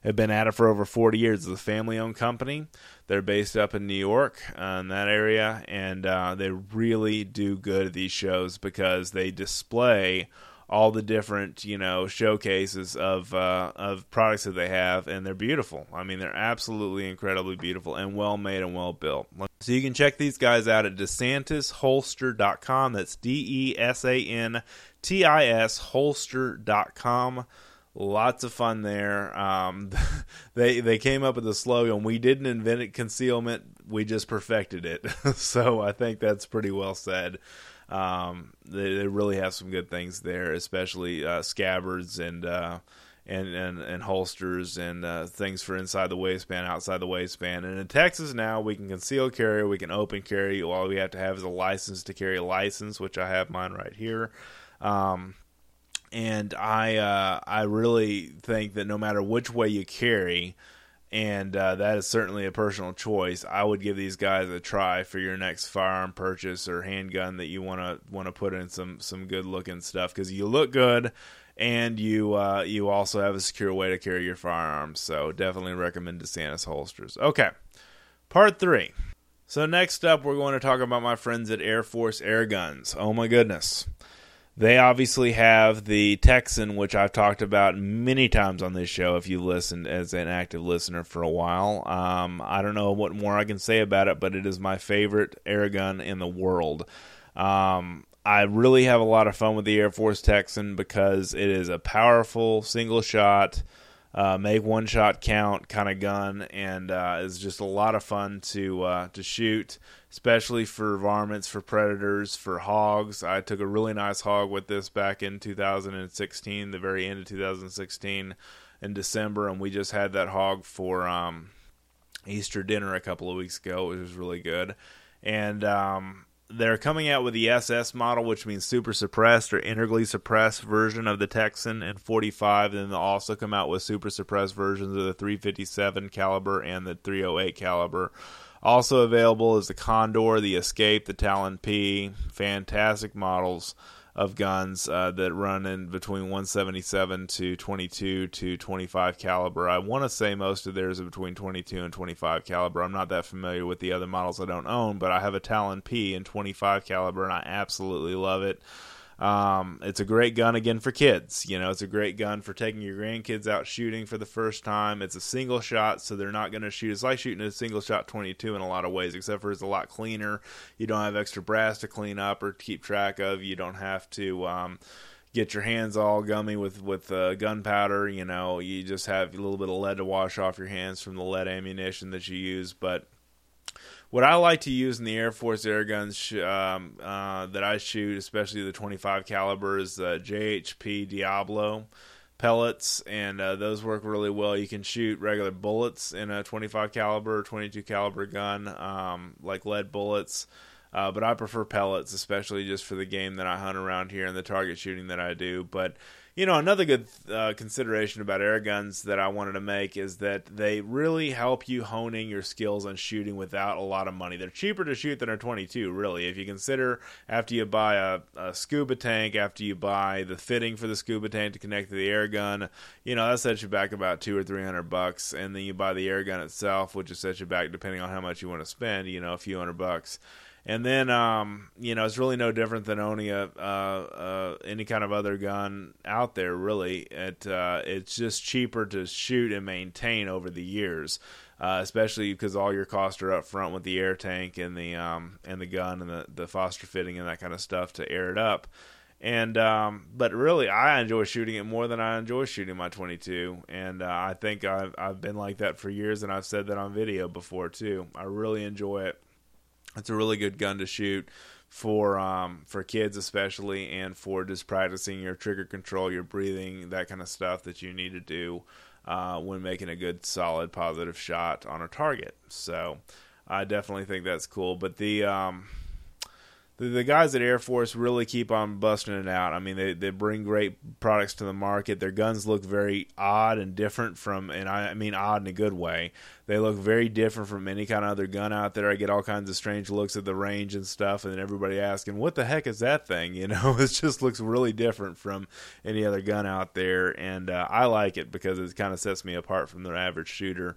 have been at it for over 40 years. It's a family-owned company. They're based up in New York, uh, in that area, and uh, they really do good at these shows because they display all the different you know showcases of uh, of products that they have, and they're beautiful. I mean, they're absolutely incredibly beautiful and well made and well built. So you can check these guys out at DeSantisHolster.com. That's D E S A N T I S Holster.com. Lots of fun there. Um, [laughs] they they came up with the slogan: "We didn't invent concealment, we just perfected it." [laughs] so I think that's pretty well said. Um, they, they, really have some good things there, especially uh, scabbards and, uh, and and and holsters and uh, things for inside the waistband, outside the waistband. And in Texas now, we can conceal carry, we can open carry. All we have to have is a license to carry a license, which I have mine right here. Um, and I uh, I really think that no matter which way you carry, and uh, that is certainly a personal choice. I would give these guys a try for your next firearm purchase or handgun that you want to want to put in some some good looking stuff because you look good and you uh, you also have a secure way to carry your firearms. So definitely recommend DeSantis holsters. Okay, part three. So next up, we're going to talk about my friends at Air Force Air Guns. Oh my goodness. They obviously have the Texan, which I've talked about many times on this show. If you listened as an active listener for a while, um, I don't know what more I can say about it, but it is my favorite air gun in the world. Um, I really have a lot of fun with the Air Force Texan because it is a powerful single shot uh, make one shot count kind of gun, and uh, it's just a lot of fun to uh, to shoot, especially for varmints, for predators, for hogs. I took a really nice hog with this back in 2016, the very end of 2016, in December, and we just had that hog for um, Easter dinner a couple of weeks ago. It was really good, and um, they're coming out with the SS model, which means super suppressed or integrally suppressed version of the Texan and 45. And they'll also come out with super suppressed versions of the 357 caliber and the 308 caliber. Also available is the Condor, the Escape, the Talon P. Fantastic models of guns uh, that run in between 177 to 22 to 25 caliber. I want to say most of theirs are between 22 and 25 caliber. I'm not that familiar with the other models I don't own, but I have a Talon P in 25 caliber and I absolutely love it. Um, it's a great gun again for kids. You know, it's a great gun for taking your grandkids out shooting for the first time. It's a single shot, so they're not going to shoot. It's like shooting a single shot 22 in a lot of ways, except for it's a lot cleaner. You don't have extra brass to clean up or keep track of. You don't have to. Um, get your hands all gummy with with uh, gunpowder. You know, you just have a little bit of lead to wash off your hands from the lead ammunition that you use. But what I like to use in the Air Force air guns um, uh, that I shoot, especially the 25 caliber, is uh, JHP Diablo pellets, and uh, those work really well. You can shoot regular bullets in a 25 caliber, 22 caliber gun, um, like lead bullets. Uh, but I prefer pellets, especially just for the game that I hunt around here and the target shooting that I do. But you know, another good uh, consideration about air guns that I wanted to make is that they really help you honing your skills on shooting without a lot of money. They're cheaper to shoot than a 22, really. If you consider after you buy a, a scuba tank, after you buy the fitting for the scuba tank to connect to the air gun, you know, that sets you back about two or three hundred bucks. And then you buy the air gun itself, which will set you back, depending on how much you want to spend, you know, a few hundred bucks and then um, you know it's really no different than owning a uh, uh, any kind of other gun out there. Really, it uh, it's just cheaper to shoot and maintain over the years, uh, especially because all your costs are up front with the air tank and the um, and the gun and the the Foster fitting and that kind of stuff to air it up. And um, but really, I enjoy shooting it more than I enjoy shooting my 22, and uh, I think I've I've been like that for years, and I've said that on video before too. I really enjoy it it's a really good gun to shoot for um, for kids especially, and for just practicing your trigger control, your breathing, that kind of stuff that you need to do uh, when making a good, solid, positive shot on a target. So I definitely think that's cool. But the um, the, the guys at Air Force really keep on busting it out. I mean, they, they bring great products to the market. Their guns look very odd and different from, and I, mean odd in a good way. They look very different from any kind of other gun out there. I get all kinds of strange looks at the range and stuff, and then everybody asking, "What the heck is that thing?" [laughs] You know, it just looks really different from any other gun out there, and uh, I like it because it kind of sets me apart from the average shooter.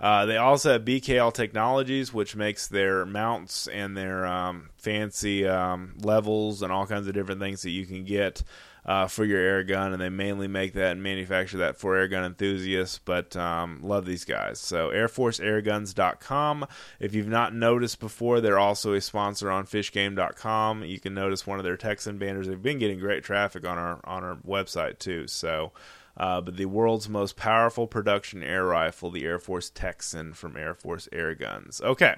Uh, they also have BKL Technologies, which makes their mounts and their um, fancy um, levels and all kinds of different things that you can get uh, for your air gun. And they mainly make that and manufacture that for air gun enthusiasts, but um, love these guys. So, AirForceAirguns.com. If you've not noticed before, they're also a sponsor on FishGame.com. You can notice one of their Texan banners. They've been getting great traffic on our on our website too. So, uh, but the world's most powerful production air rifle, the Air Force Texan from Air Force Air Guns. Okay.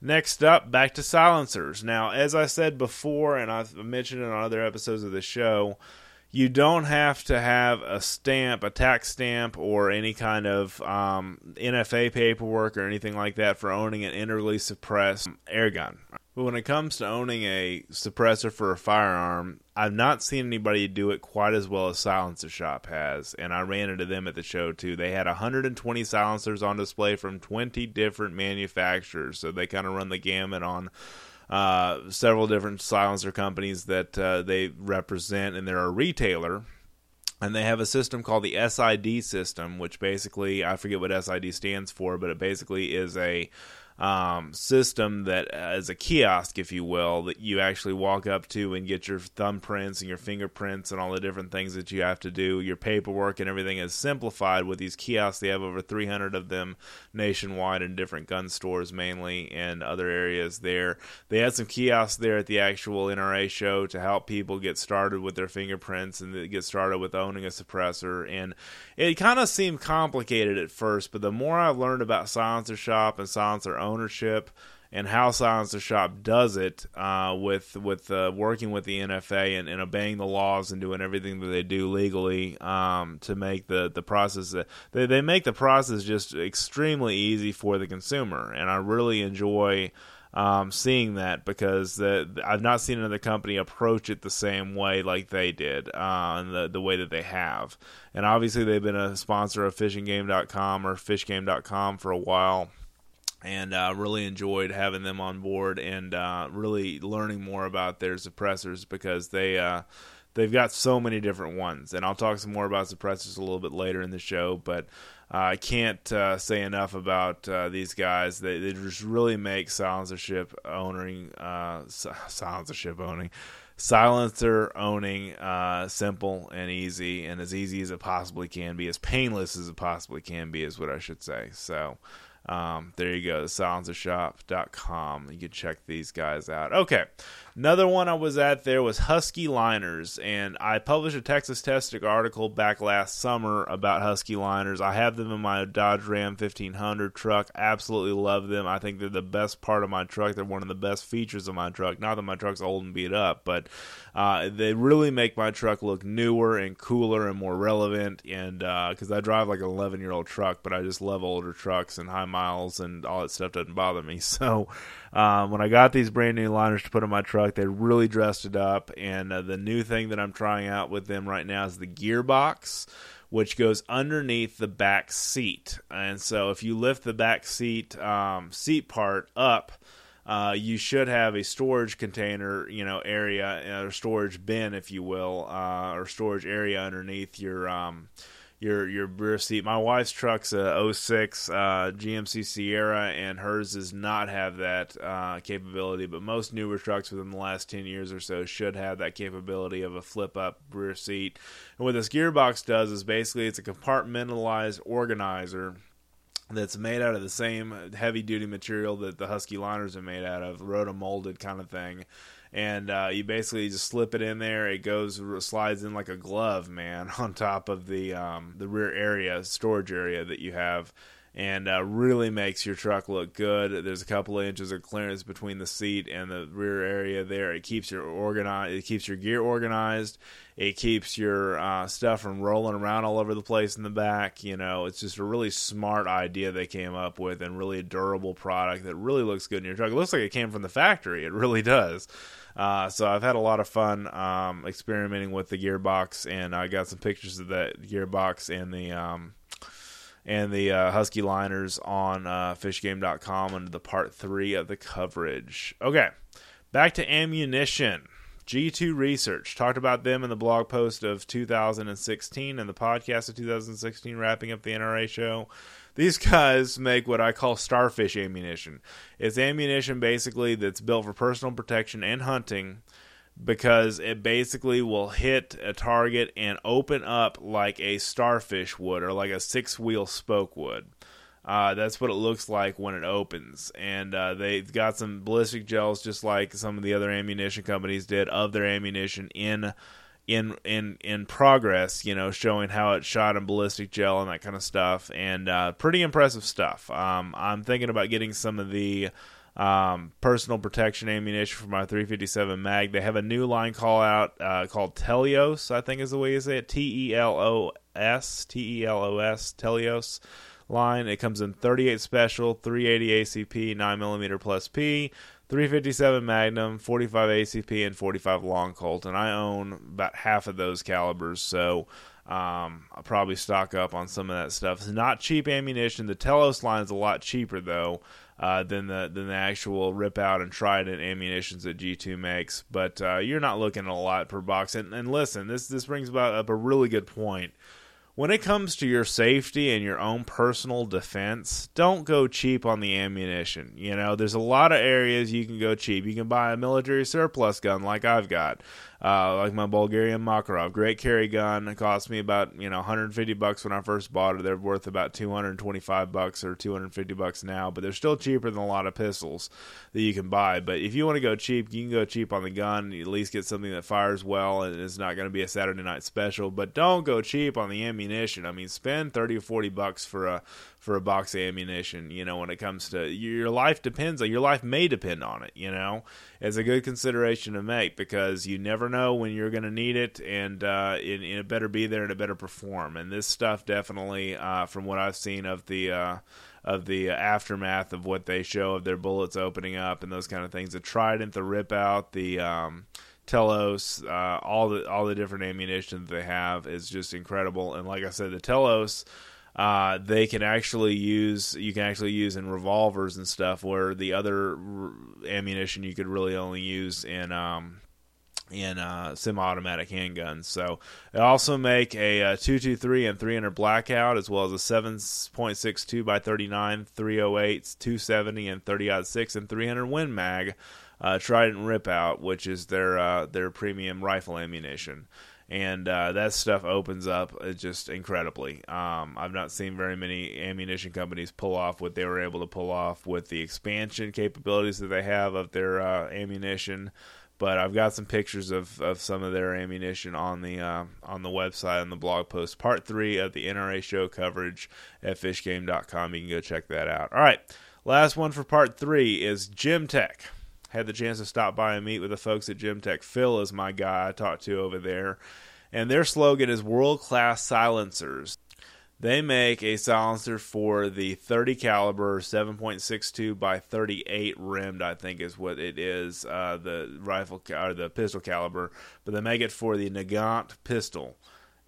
Next up, back to silencers. Now, as I said before, and I've mentioned it on other episodes of the show, you don't have to have a stamp, a tax stamp, or any kind of um, NFA paperwork or anything like that for owning an integrally suppressed air gun. But when it comes to owning a suppressor for a firearm, I've not seen anybody do it quite as well as Silencer Shop has, and I ran into them at the show too. They had 120 silencers on display from 20 different manufacturers, so they kind of run the gamut on uh, several different silencer companies that uh, they represent, and they're a retailer. And they have a system called the SID system, which basically, I forget what SID stands for, but it basically is a um, system that uh, is a kiosk, if you will, that you actually walk up to and get your thumbprints and your fingerprints and all the different things that you have to do. Your paperwork and everything is simplified with these kiosks. They have over 300 of them nationwide in different gun stores, mainly, and other areas there. They had some kiosks there at the actual NRA show to help people get started with their fingerprints and get started with owning a suppressor. And it kind of seemed complicated at first, but the more I learned about Silencer Shop and Silencer ownership and how Silencer Shop does it uh, with with uh, working with the NFA and, and, obeying the laws and doing everything that they do legally um, to make the the process they they make the process just extremely easy for the consumer, and I really enjoy. Um, seeing that because the, I've not seen another company approach it the same way like they did, uh, and the the way that they have. And obviously, they've been a sponsor of FishingGame.com or FishGame.com for a while and uh, really enjoyed having them on board and uh, really learning more about their suppressors because they uh, they've got so many different ones. And I'll talk some more about suppressors a little bit later in the show, but. Uh, I can't uh, say enough about uh, these guys. They, they just really make silencership owning, silencership owning, silencer owning simple and easy, and as easy as it possibly can be, as painless as it possibly can be, is what I should say. So, um, there you go, the silencershop.com. You can check these guys out. Okay, Another one I was at there was Husky Liners, and I published a Texas Testing article back last summer about Husky Liners. I have them in my Dodge Ram 1500 truck. Absolutely love them. I think they're the best part of my truck. They're one of the best features of my truck. Not that my truck's old and beat up, but uh, they really make my truck look newer and cooler and more relevant. And because uh, I drive like an 11 year old truck, but I just love older trucks and high miles and all that stuff doesn't bother me. [laughs] So um, when I got these brand new liners to put in my truck, they really dressed it up. And uh, the new thing that I'm trying out with them right now is the gearbox which goes underneath the back seat. And so if you lift the back seat um, seat part up, uh, you should have a storage container, you know, area or storage bin, if you will, uh, or storage area underneath your um, your your rear seat. My wife's truck's a 06 uh, GMC Sierra, and hers does not have that uh, capability. But most newer trucks within the last 10 years or so should have that capability of a flip up rear seat. And what this gearbox does is basically it's a compartmentalized organizer that's made out of the same heavy duty material that the Husky liners are made out of, roto molded kind of thing. And uh, you basically just slip it in there. It goes slides in like a glove, man, [laughs] on top of the um, the rear area storage area that you have and uh, really makes your truck look good. There's a couple of inches of clearance between the seat and the rear area there. It keeps your organized. It keeps your gear organized. It keeps your uh, stuff from rolling around all over the place in the back. You know, it's just a really smart idea they came up with, and really a durable product that really looks good in your truck. It looks like it came from the factory. It really does. Uh, so I've had a lot of fun um, experimenting with the gearbox, and I got some pictures of that gearbox and the um, and the uh, Husky liners on uh, fishgame.com under the part three of the coverage. Okay, back to ammunition. G2 Research talked about them in the blog post of 2016 and the podcast of 2016, wrapping up the NRA show. These guys make what I call starfish ammunition. It's ammunition basically that's built for personal protection and hunting because it basically will hit a target and open up like a starfish would or like a six wheel spoke would. Uh, that's what it looks like when it opens. And uh, they've got some ballistic gels, just like some of the other ammunition companies did, of their ammunition in in in in progress. You know, showing how it shot in ballistic gel and that kind of stuff. And uh, pretty impressive stuff. Um, I'm thinking about getting some of the um, personal protection ammunition for my 357 mag. They have a new line call out uh, called Telos, I think is the way you say it. T E L O S, T E L O S, Telos line. It comes in 38 special, 380 ACP, 9mm plus P, 357 Magnum, 45 ACP, and 45 long Colt. And I own about half of those calibers, so um, I'll probably stock up on some of that stuff. It's not cheap ammunition. The Telos line is a lot cheaper though uh, than the than the actual rip out and trident ammunitions that G2 makes. But uh, you're not looking at a lot per box. And, and listen, this this brings about up a really good point. When it comes to your safety and your own personal defense, don't go cheap on the ammunition. You know, there's a lot of areas you can go cheap. You can buy a military surplus gun like I've got uh, like my Bulgarian Makarov. Great carry gun. It cost me about you know 150 bucks when I first bought it. They're worth about 225 bucks or 250 bucks now, but they're still cheaper than a lot of pistols that you can buy. But if you want to go cheap, you can go cheap on the gun. You at least get something that fires well and it's not going to be a Saturday night special. But don't go cheap on the ammunition. I mean, spend 30 or 40 bucks for a for a box of ammunition. You know, when it comes to your life depends on your life may depend on it. You know, it's a good consideration to make because you never know when you're going to need it, and, uh, and, it better be there and it better perform. And this stuff definitely, uh, from what I've seen of the uh, of the aftermath of what they show of their bullets opening up and those kind of things, the Trident, the Rip Out, the um, Telos, uh, all the all the different ammunition that they have is just incredible. And like I said, the Telos uh, they can actually use you can actually use in revolvers and stuff where the other r- ammunition you could really only use in um, in uh, semi-automatic handguns. So they also make a, a uh, 223 and 300 blackout, as well as a 7.62 by 39, 308, 270, and 30 6 and 300 Win Mag. Uh, Trident Rip Out, which is their uh, their premium rifle ammunition and uh, that stuff opens up uh, just incredibly. Um, I've not seen very many ammunition companies pull off what they were able to pull off with the expansion capabilities that they have of their uh, ammunition. But I've got some pictures of, of some of their ammunition on the uh, on the website on the blog post. Part three of the NRA show coverage at fishgame.com. You can go check that out. All right, last one for part three is Gemtech had the chance to stop by and meet with the folks at Gemtech. Phil is my guy I talked to over there, and their slogan is world class silencers. they make a silencer for the 30 caliber 7.62 by 38 rimmed i think is what it is uh, the rifle or the pistol caliber but they make it for the nagant pistol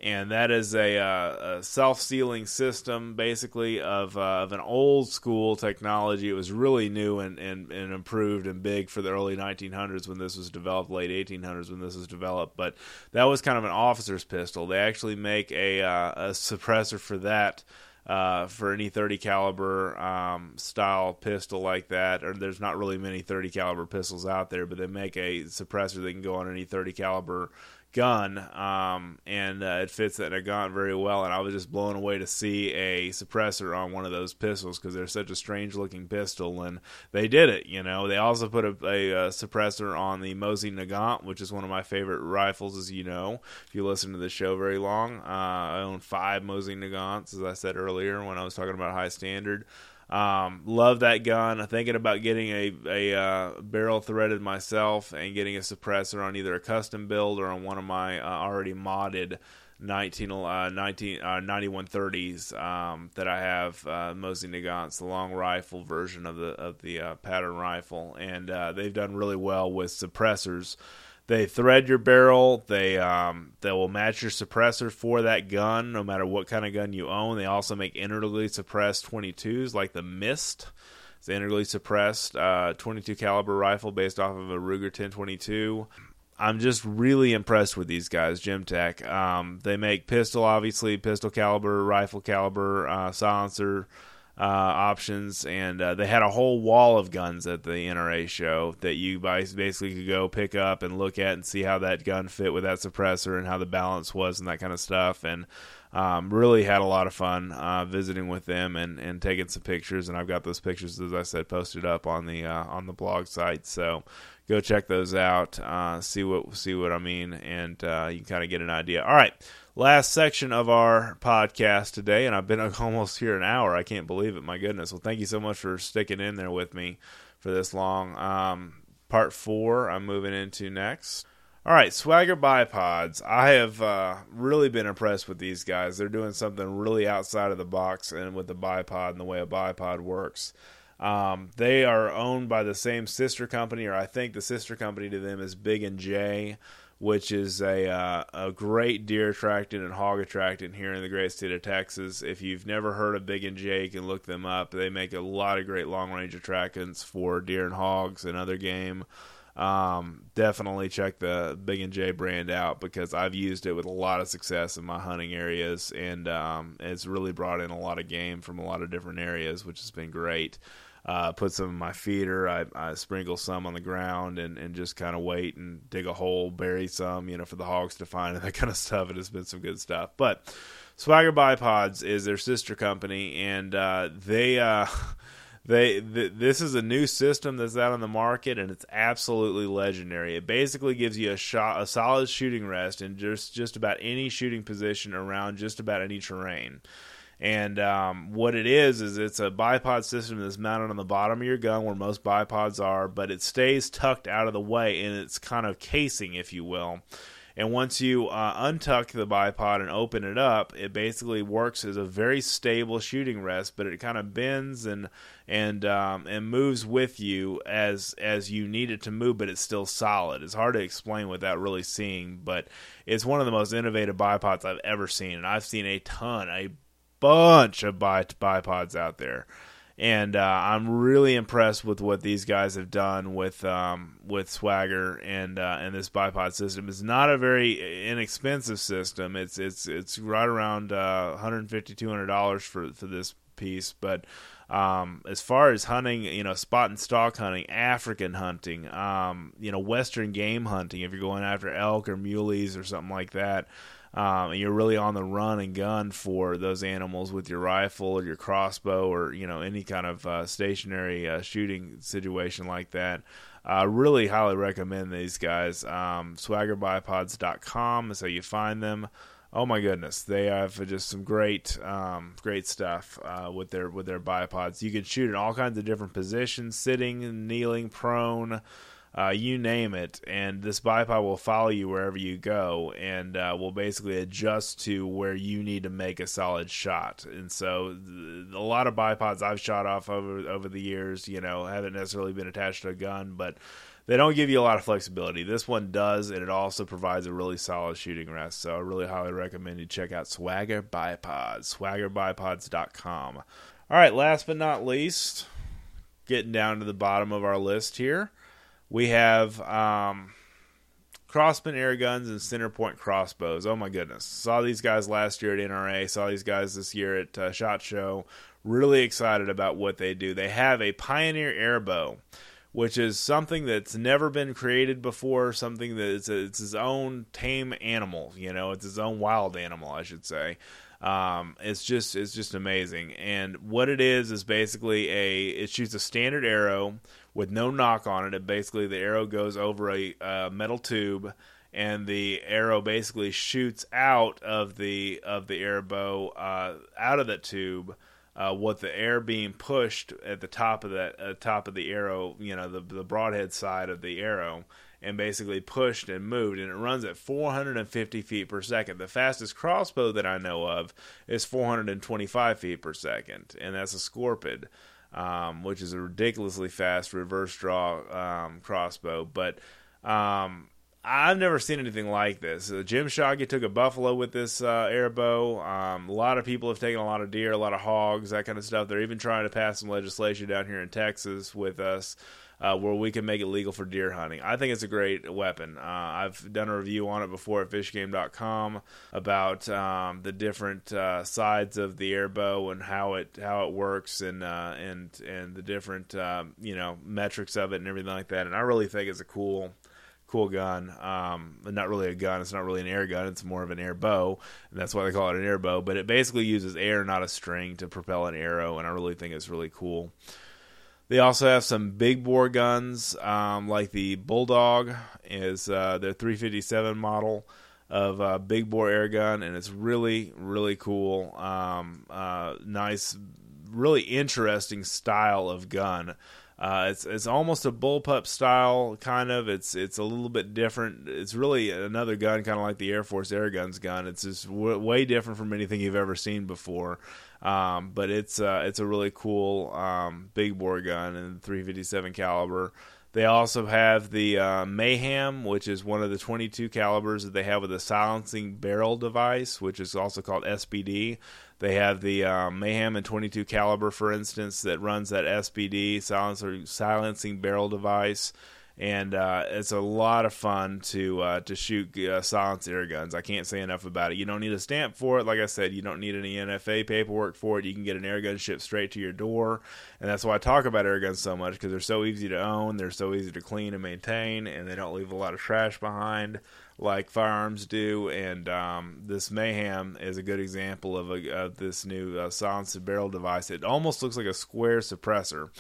and that is a, uh, a self-sealing system basically of, uh, of an old school technology. It was really new and, and, and improved and big for the early 1900s when this was developed late 1800s when this was developed. But that was kind of an officer's pistol. They actually make a, uh, a suppressor for that uh, for any 30 caliber um, style pistol like that, or there's not really many 30 caliber pistols out there, but they make a suppressor that can go on any 30 caliber gun, um, and uh, it fits that Nagant very well. And I was just blown away to see a suppressor on one of those pistols because they're such a strange looking pistol, and they did it. You know, they also put a, a, a suppressor on the Mosin Nagant, which is one of my favorite rifles, as you know, if you listen to the show very long. Uh, I own five Mosin Nagants, as I said earlier when I was talking about high standard. Um, love that gun. I'm thinking about getting a, a uh, barrel threaded myself and getting a suppressor on either a custom build or on one of my uh, already modded 19, uh, 19 uh, 9130s um, that I have uh, Mosin Nagant's the long rifle version of the of the uh, pattern rifle, and uh, they've done really well with suppressors they thread your barrel. They um, they will match your suppressor for that gun, no matter what kind of gun you own. They also make integrally suppressed 22s, like the Mist. It's an integrally suppressed uh, 22 caliber rifle based off of a Ruger 1022. I'm just really impressed with these guys, Gemtech. Um, they make pistol, obviously, pistol caliber, rifle caliber, uh, silencer uh, options, and uh, they had a whole wall of guns at the NRA show that you basically could go pick up and look at and see how that gun fit with that suppressor and how the balance was and that kind of stuff. And um, really had a lot of fun uh, visiting with them and, and taking some pictures. And I've got those pictures, as I said, posted up on the uh, on the blog site. So go check those out, uh, see what see what I mean, and uh, you can kind of get an idea. All right last section of our podcast today, and I've been [laughs] almost here an hour. I can't believe it. My goodness. Well, thank you so much for sticking in there with me for this long. Um, part four, I'm moving into next. All right, Swagger Bipods. I have uh, really been impressed with these guys. They're doing something really outside of the box and with the bipod and the way a bipod works. Um, they are owned by the same sister company, or I think the sister company to them is Big and J which is a uh, a great deer attractant and hog attractant here in the great state of Texas. If you've never heard of Big and J, you can look them up. They make a lot of great long range attractants for deer and hogs and other game. Um, definitely check the Big and J brand out because I've used it with a lot of success in my hunting areas, and um, it's really brought in a lot of game from a lot of different areas, which has been great uh, put some in my feeder. I, I sprinkle some on the ground and, and just kind of wait and dig a hole, bury some, you know, for the hogs to find and that [laughs] kind of stuff. And It has been some good stuff. But Swagger Bipods is their sister company, and uh, they. Uh, [laughs] they th- this is a new system that's out on the market and it's absolutely legendary. It basically gives you a shot a solid shooting rest in just just about any shooting position around just about any terrain. And um, what it is is it's a bipod system that's mounted on the bottom of your gun, where most bipods are, but it stays tucked out of the way in its kind of casing, if you will. And once you uh, untuck the bipod and open it up, it basically works as a very stable shooting rest, but it kind of bends and and um, and moves with you as as you need it to move, but it's still solid. It's hard to explain without really seeing, but it's one of the most innovative bipods I've ever seen, and I've seen a ton, a bunch of bi- bipods out there, and uh, I'm really impressed with what these guys have done with um, with Swagger and uh, and this bipod system. It's not a very inexpensive system. It's it's it's right around uh, 150 200 dollars for for this piece, but. Um, as far as hunting, you know, spot and stalk hunting, African hunting, um, you know, Western game hunting, if you're going after elk or muleys or something like that, um, and you're really on the run and gun for those animals with your rifle or your crossbow or you know any kind of uh, stationary uh, shooting situation like that. I uh, really highly recommend these guys. Um, swaggerbipods.com is how you find them. Oh my goodness, they have just some great, um, great stuff uh, with their with their bipods. You can shoot in all kinds of different positions: sitting, kneeling, prone uh, you name it, and this bipod will follow you wherever you go, and uh, will basically adjust to where you need to make a solid shot. And so, th- a lot of bipods I've shot off over over the years, you know, haven't necessarily been attached to a gun, but they don't give you a lot of flexibility. This one does, and it also provides a really solid shooting rest. So I really highly recommend you check out Swagger Bipods, swaggerbipods.com. All right, last but not least, getting down to the bottom of our list here we have um, Crosman air guns and center point crossbows. Oh my goodness! Saw these guys last year at NRA. Saw these guys this year at uh, Shot Show. Really excited about what they do. They have a Pioneer airbow, which is something that's never been created before. Something that it's its own tame animal. You know, it's its own wild animal, I should say. Um, it's just it's just amazing. And what it is is basically a it shoots a standard arrow with no knock on it. It basically the arrow goes over a, a metal tube, and the arrow basically shoots out of the of the airbow uh, out of that tube. Uh, with the air being pushed at the top of that uh, top of the arrow, you know, the the broadhead side of the arrow, and basically pushed and moved, and it runs at 450 feet per second. The fastest crossbow that I know of is 425 feet per second, and that's a Scorpyd um, which is a ridiculously fast reverse draw um, crossbow. But um, I've never seen anything like this. Uh, Jim Shockey took a buffalo with this uh, airbow. Um, a lot of people have taken a lot of deer, a lot of hogs, that kind of stuff. They're even trying to pass some legislation down here in Texas with us uh, where we can make it legal for deer hunting. I think it's a great weapon. Uh, I've done a review on it before at fishgame.com about um, the different uh, sides of the airbow and how it how it works and uh, and and the different um, you know metrics of it and everything like that. And I really think it's a cool cool gun. Um, not really a gun. It's not really an air gun. It's more of an air bow, and that's why they call it an air bow. But it basically uses air, not a string, to propel an arrow, and I really think it's really cool. They also have some big bore guns, um, like the Bulldog is uh, their 357 model of uh, big bore air gun, and it's really really cool. Um, uh, nice, really interesting style of gun. Uh, it's it's almost a bullpup style kind of. It's it's a little bit different. It's really another gun, kind of like the Air Force Air Guns gun. It's just w- way different from anything you've ever seen before. Um, but it's uh, it's a really cool um, big bore gun and 357 caliber. They also have the uh, Mayhem, which is one of the 22 calibers that they have with a silencing barrel device, which is also called SBD. They have the uh, Mayhem and 22 caliber, for instance, that runs that SBD silencer, silencing barrel device and uh, it's a lot of fun to uh, to shoot uh, silenced air guns. I can't say enough about it. You don't need a stamp for it, like I said. You don't need any NFA paperwork for it. You can get an air gun shipped straight to your door, and that's why I talk about air guns so much because they're so easy to own, they're so easy to clean and maintain, and they don't leave a lot of trash behind like firearms do. And um, this Mayhem is a good example of, a, of this new uh, silenced barrel device. It almost looks like a square suppressor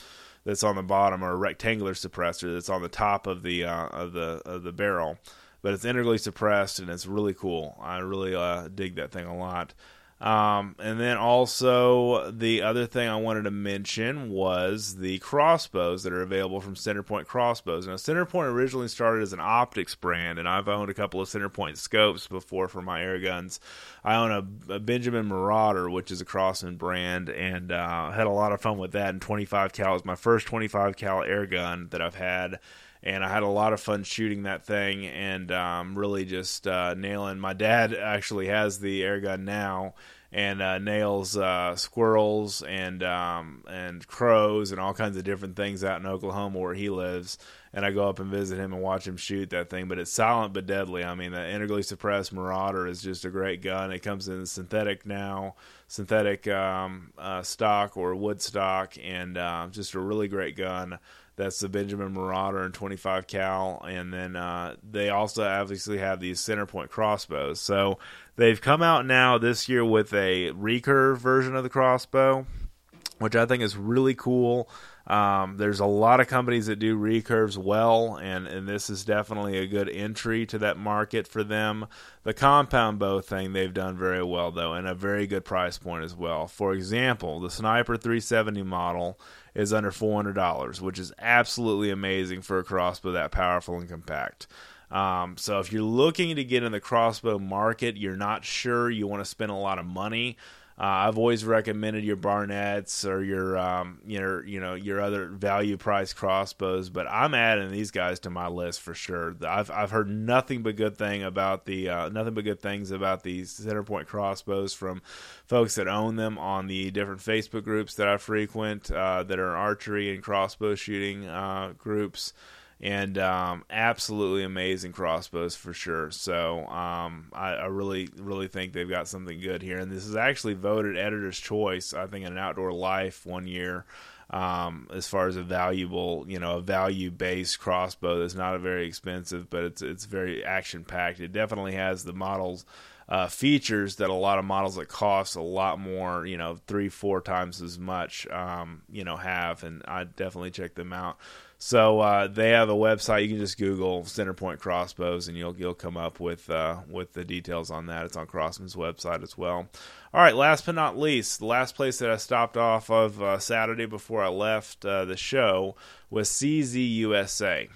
that's on the bottom or a rectangular suppressor that's on the top of the uh, of the of the barrel, but it's integrally suppressed and it's really cool. I really uh, dig that thing a lot. Um, and then also the other thing I wanted to mention was the crossbows that are available from Centerpoint Crossbows. Now, Centerpoint originally started as an optics brand, and I've owned a couple of Centerpoint scopes before for my air guns. I own a, a Benjamin Marauder, which is a Crosman brand, and uh, had a lot of fun with that. And 25 cal is my first 25 cal air gun that I've had and I had a lot of fun shooting that thing and um, really just uh, nailing. My dad actually has the air gun now and uh, nails uh, squirrels and um, and crows and all kinds of different things out in Oklahoma where he lives. And I go up and visit him and watch him shoot that thing. But it's silent but deadly. I mean, the integrally suppressed Marauder is just a great gun. It comes in synthetic now, synthetic um, uh, stock or wood stock, and uh, just a really great gun. That's the Benjamin Marauder and 25 cal, and then uh, they also obviously have these center point crossbows. So they've come out now this year with a recurve version of the crossbow, which I think is really cool. Um, there's a lot of companies that do recurves well, and, and this is definitely a good entry to that market for them. The compound bow thing they've done very well, though, and a very good price point as well. For example, the Sniper 370 model is under $400, which is absolutely amazing for a crossbow that powerful and compact. Um, so if you're looking to get in the crossbow market, you're not sure you want to spend a lot of money. Uh, I've always recommended your Barnetts or your um, your you know your other value price crossbows, but I'm adding these guys to my list for sure. I've I've heard nothing but good thing about the uh, nothing but good things about these Centerpoint crossbows from folks that own them on the different Facebook groups that I frequent uh, that are archery and crossbow shooting uh, groups and um, absolutely amazing crossbows for sure. So um, I, I, really, really think they've got something good here. And this is actually voted editor's choice, I think, in an Outdoor Life one year. Um, as far as a valuable, you know, a value-based crossbow that's not a very expensive, but it's it's very action-packed. It definitely has the models uh, features that a lot of models that cost a lot more, you know, three, four times as much, um, you know, have, and I definitely check them out. So uh, they have a website. You can just Google Centerpoint crossbows, and you'll you'll come up with uh, with the details on that. It's on Crosman's website as well. All right, last but not least, the last place that I stopped off of uh, Saturday before I left uh, the show was CZ USA.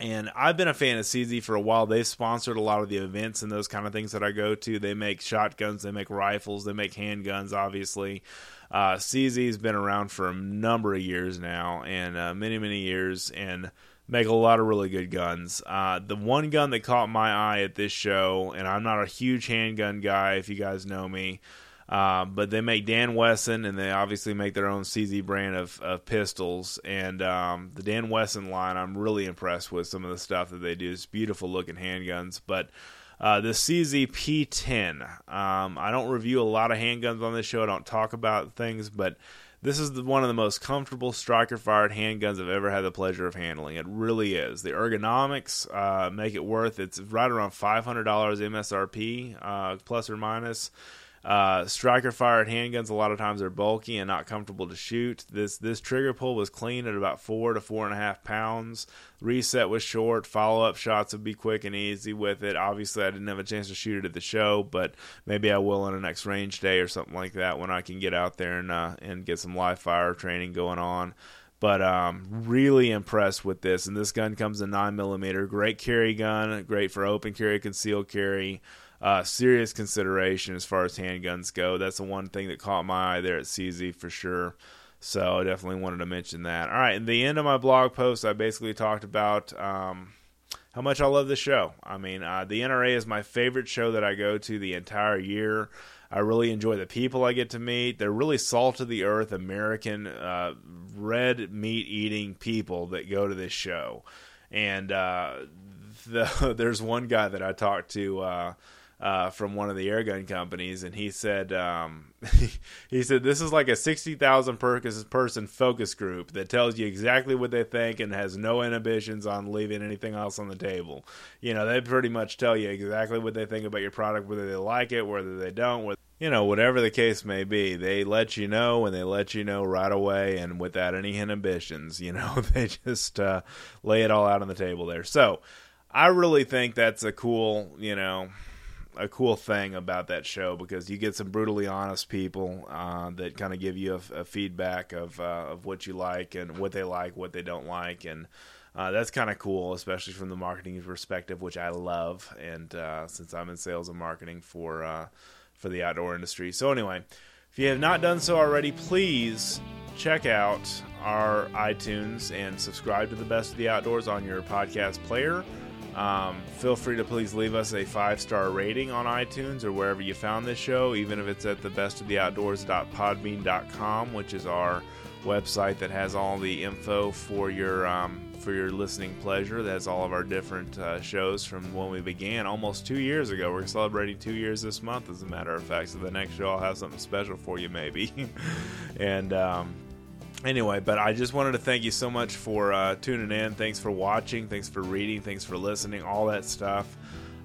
And I've been a fan of CZ for a while. They've sponsored a lot of the events and those kind of things that I go to. They make shotguns, they make rifles, they make handguns, obviously. Uh, CZ's been around for a number of years now, and uh, many, many years, and make a lot of really good guns. Uh, the one gun that caught my eye at this show, and I'm not a huge handgun guy, if you guys know me, uh, but they make Dan Wesson, and they obviously make their own CZ brand of, of pistols. And um, the Dan Wesson line, I'm really impressed with some of the stuff that they do. It's beautiful looking handguns, but. Uh, the CZ-P10. Um, I don't review a lot of handguns on this show. I don't talk about things, but this is the, one of the most comfortable striker fired handguns I've ever had the pleasure of handling. It really is. The ergonomics uh, make it worth. It's right around $500 MSRP, uh, plus or minus. Uh, striker fired handguns a lot of times are bulky and not comfortable to shoot. This this trigger pull was clean at about four to four and a half pounds. Reset was short. Follow up shots would be quick and easy with it. Obviously, I didn't have a chance to shoot it at the show, but maybe I will on a next range day or something like that when I can get out there and uh, and get some live fire training going on but um, really impressed with this. And this gun comes in nine millimeter, great carry gun, great for open carry, concealed carry uh, serious consideration as far as handguns go. That's the one thing that caught my eye there at CZ for sure. So I definitely wanted to mention that. All right, in the end of my blog post, I basically talked about um, how much I love the show. I mean, uh, the NRA is my favorite show that I go to the entire year. I really enjoy the people I get to meet. They're really salt of the earth American uh, red meat eating people that go to this show. And uh, [laughs] the, there's one guy that I talked to uh, from one of the airgun companies, and he said um, [laughs] he said this is like a sixty thousand person focus group that tells you exactly what they think and has no inhibitions on leaving anything else on the table. You know, they pretty much tell you exactly what they think about your product, whether they like it, whether they don't. Whether, you know, whatever the case may be, they let you know and they let you know right away and without any inhibitions. You know, [laughs] they just uh, lay it all out on the table there. So. I really think that's a cool, you know, a cool thing about that show because you get some brutally honest people uh, that kind of give you a, a feedback of uh, of what you like and what they like, what they don't like, and uh, that's kind of cool, especially from the marketing perspective, which I love. And uh, since I'm in sales and marketing for uh, for the outdoor industry, so anyway, if you have not done so already, please check out our iTunes and subscribe to the Best of the Outdoors on your podcast player. Um, feel free to please leave us a five star rating on iTunes or wherever you found this show, even if it's at the bestoftheoutdoors.podbean.com, which is our website that has all the info for your um, for your listening pleasure. That's all of our different uh, shows from when we began almost two years ago. We're celebrating two years this month, as a matter of fact. So the next show I'll have something special for you, maybe. [laughs] and um, anyway, but I just wanted to thank you so much for uh, tuning in. Thanks for watching. Thanks for reading. Thanks for listening. All that stuff.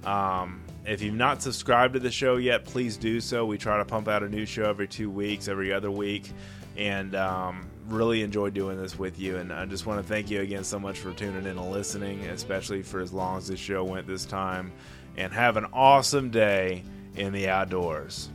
Um, if you've not subscribed to the show yet, please do so. We try to pump out a new show every two weeks, every other week, and um, really enjoy doing this with you. And I just want to thank you again so much for tuning in and listening, especially for as long as this show went this time. And have an awesome day in the outdoors.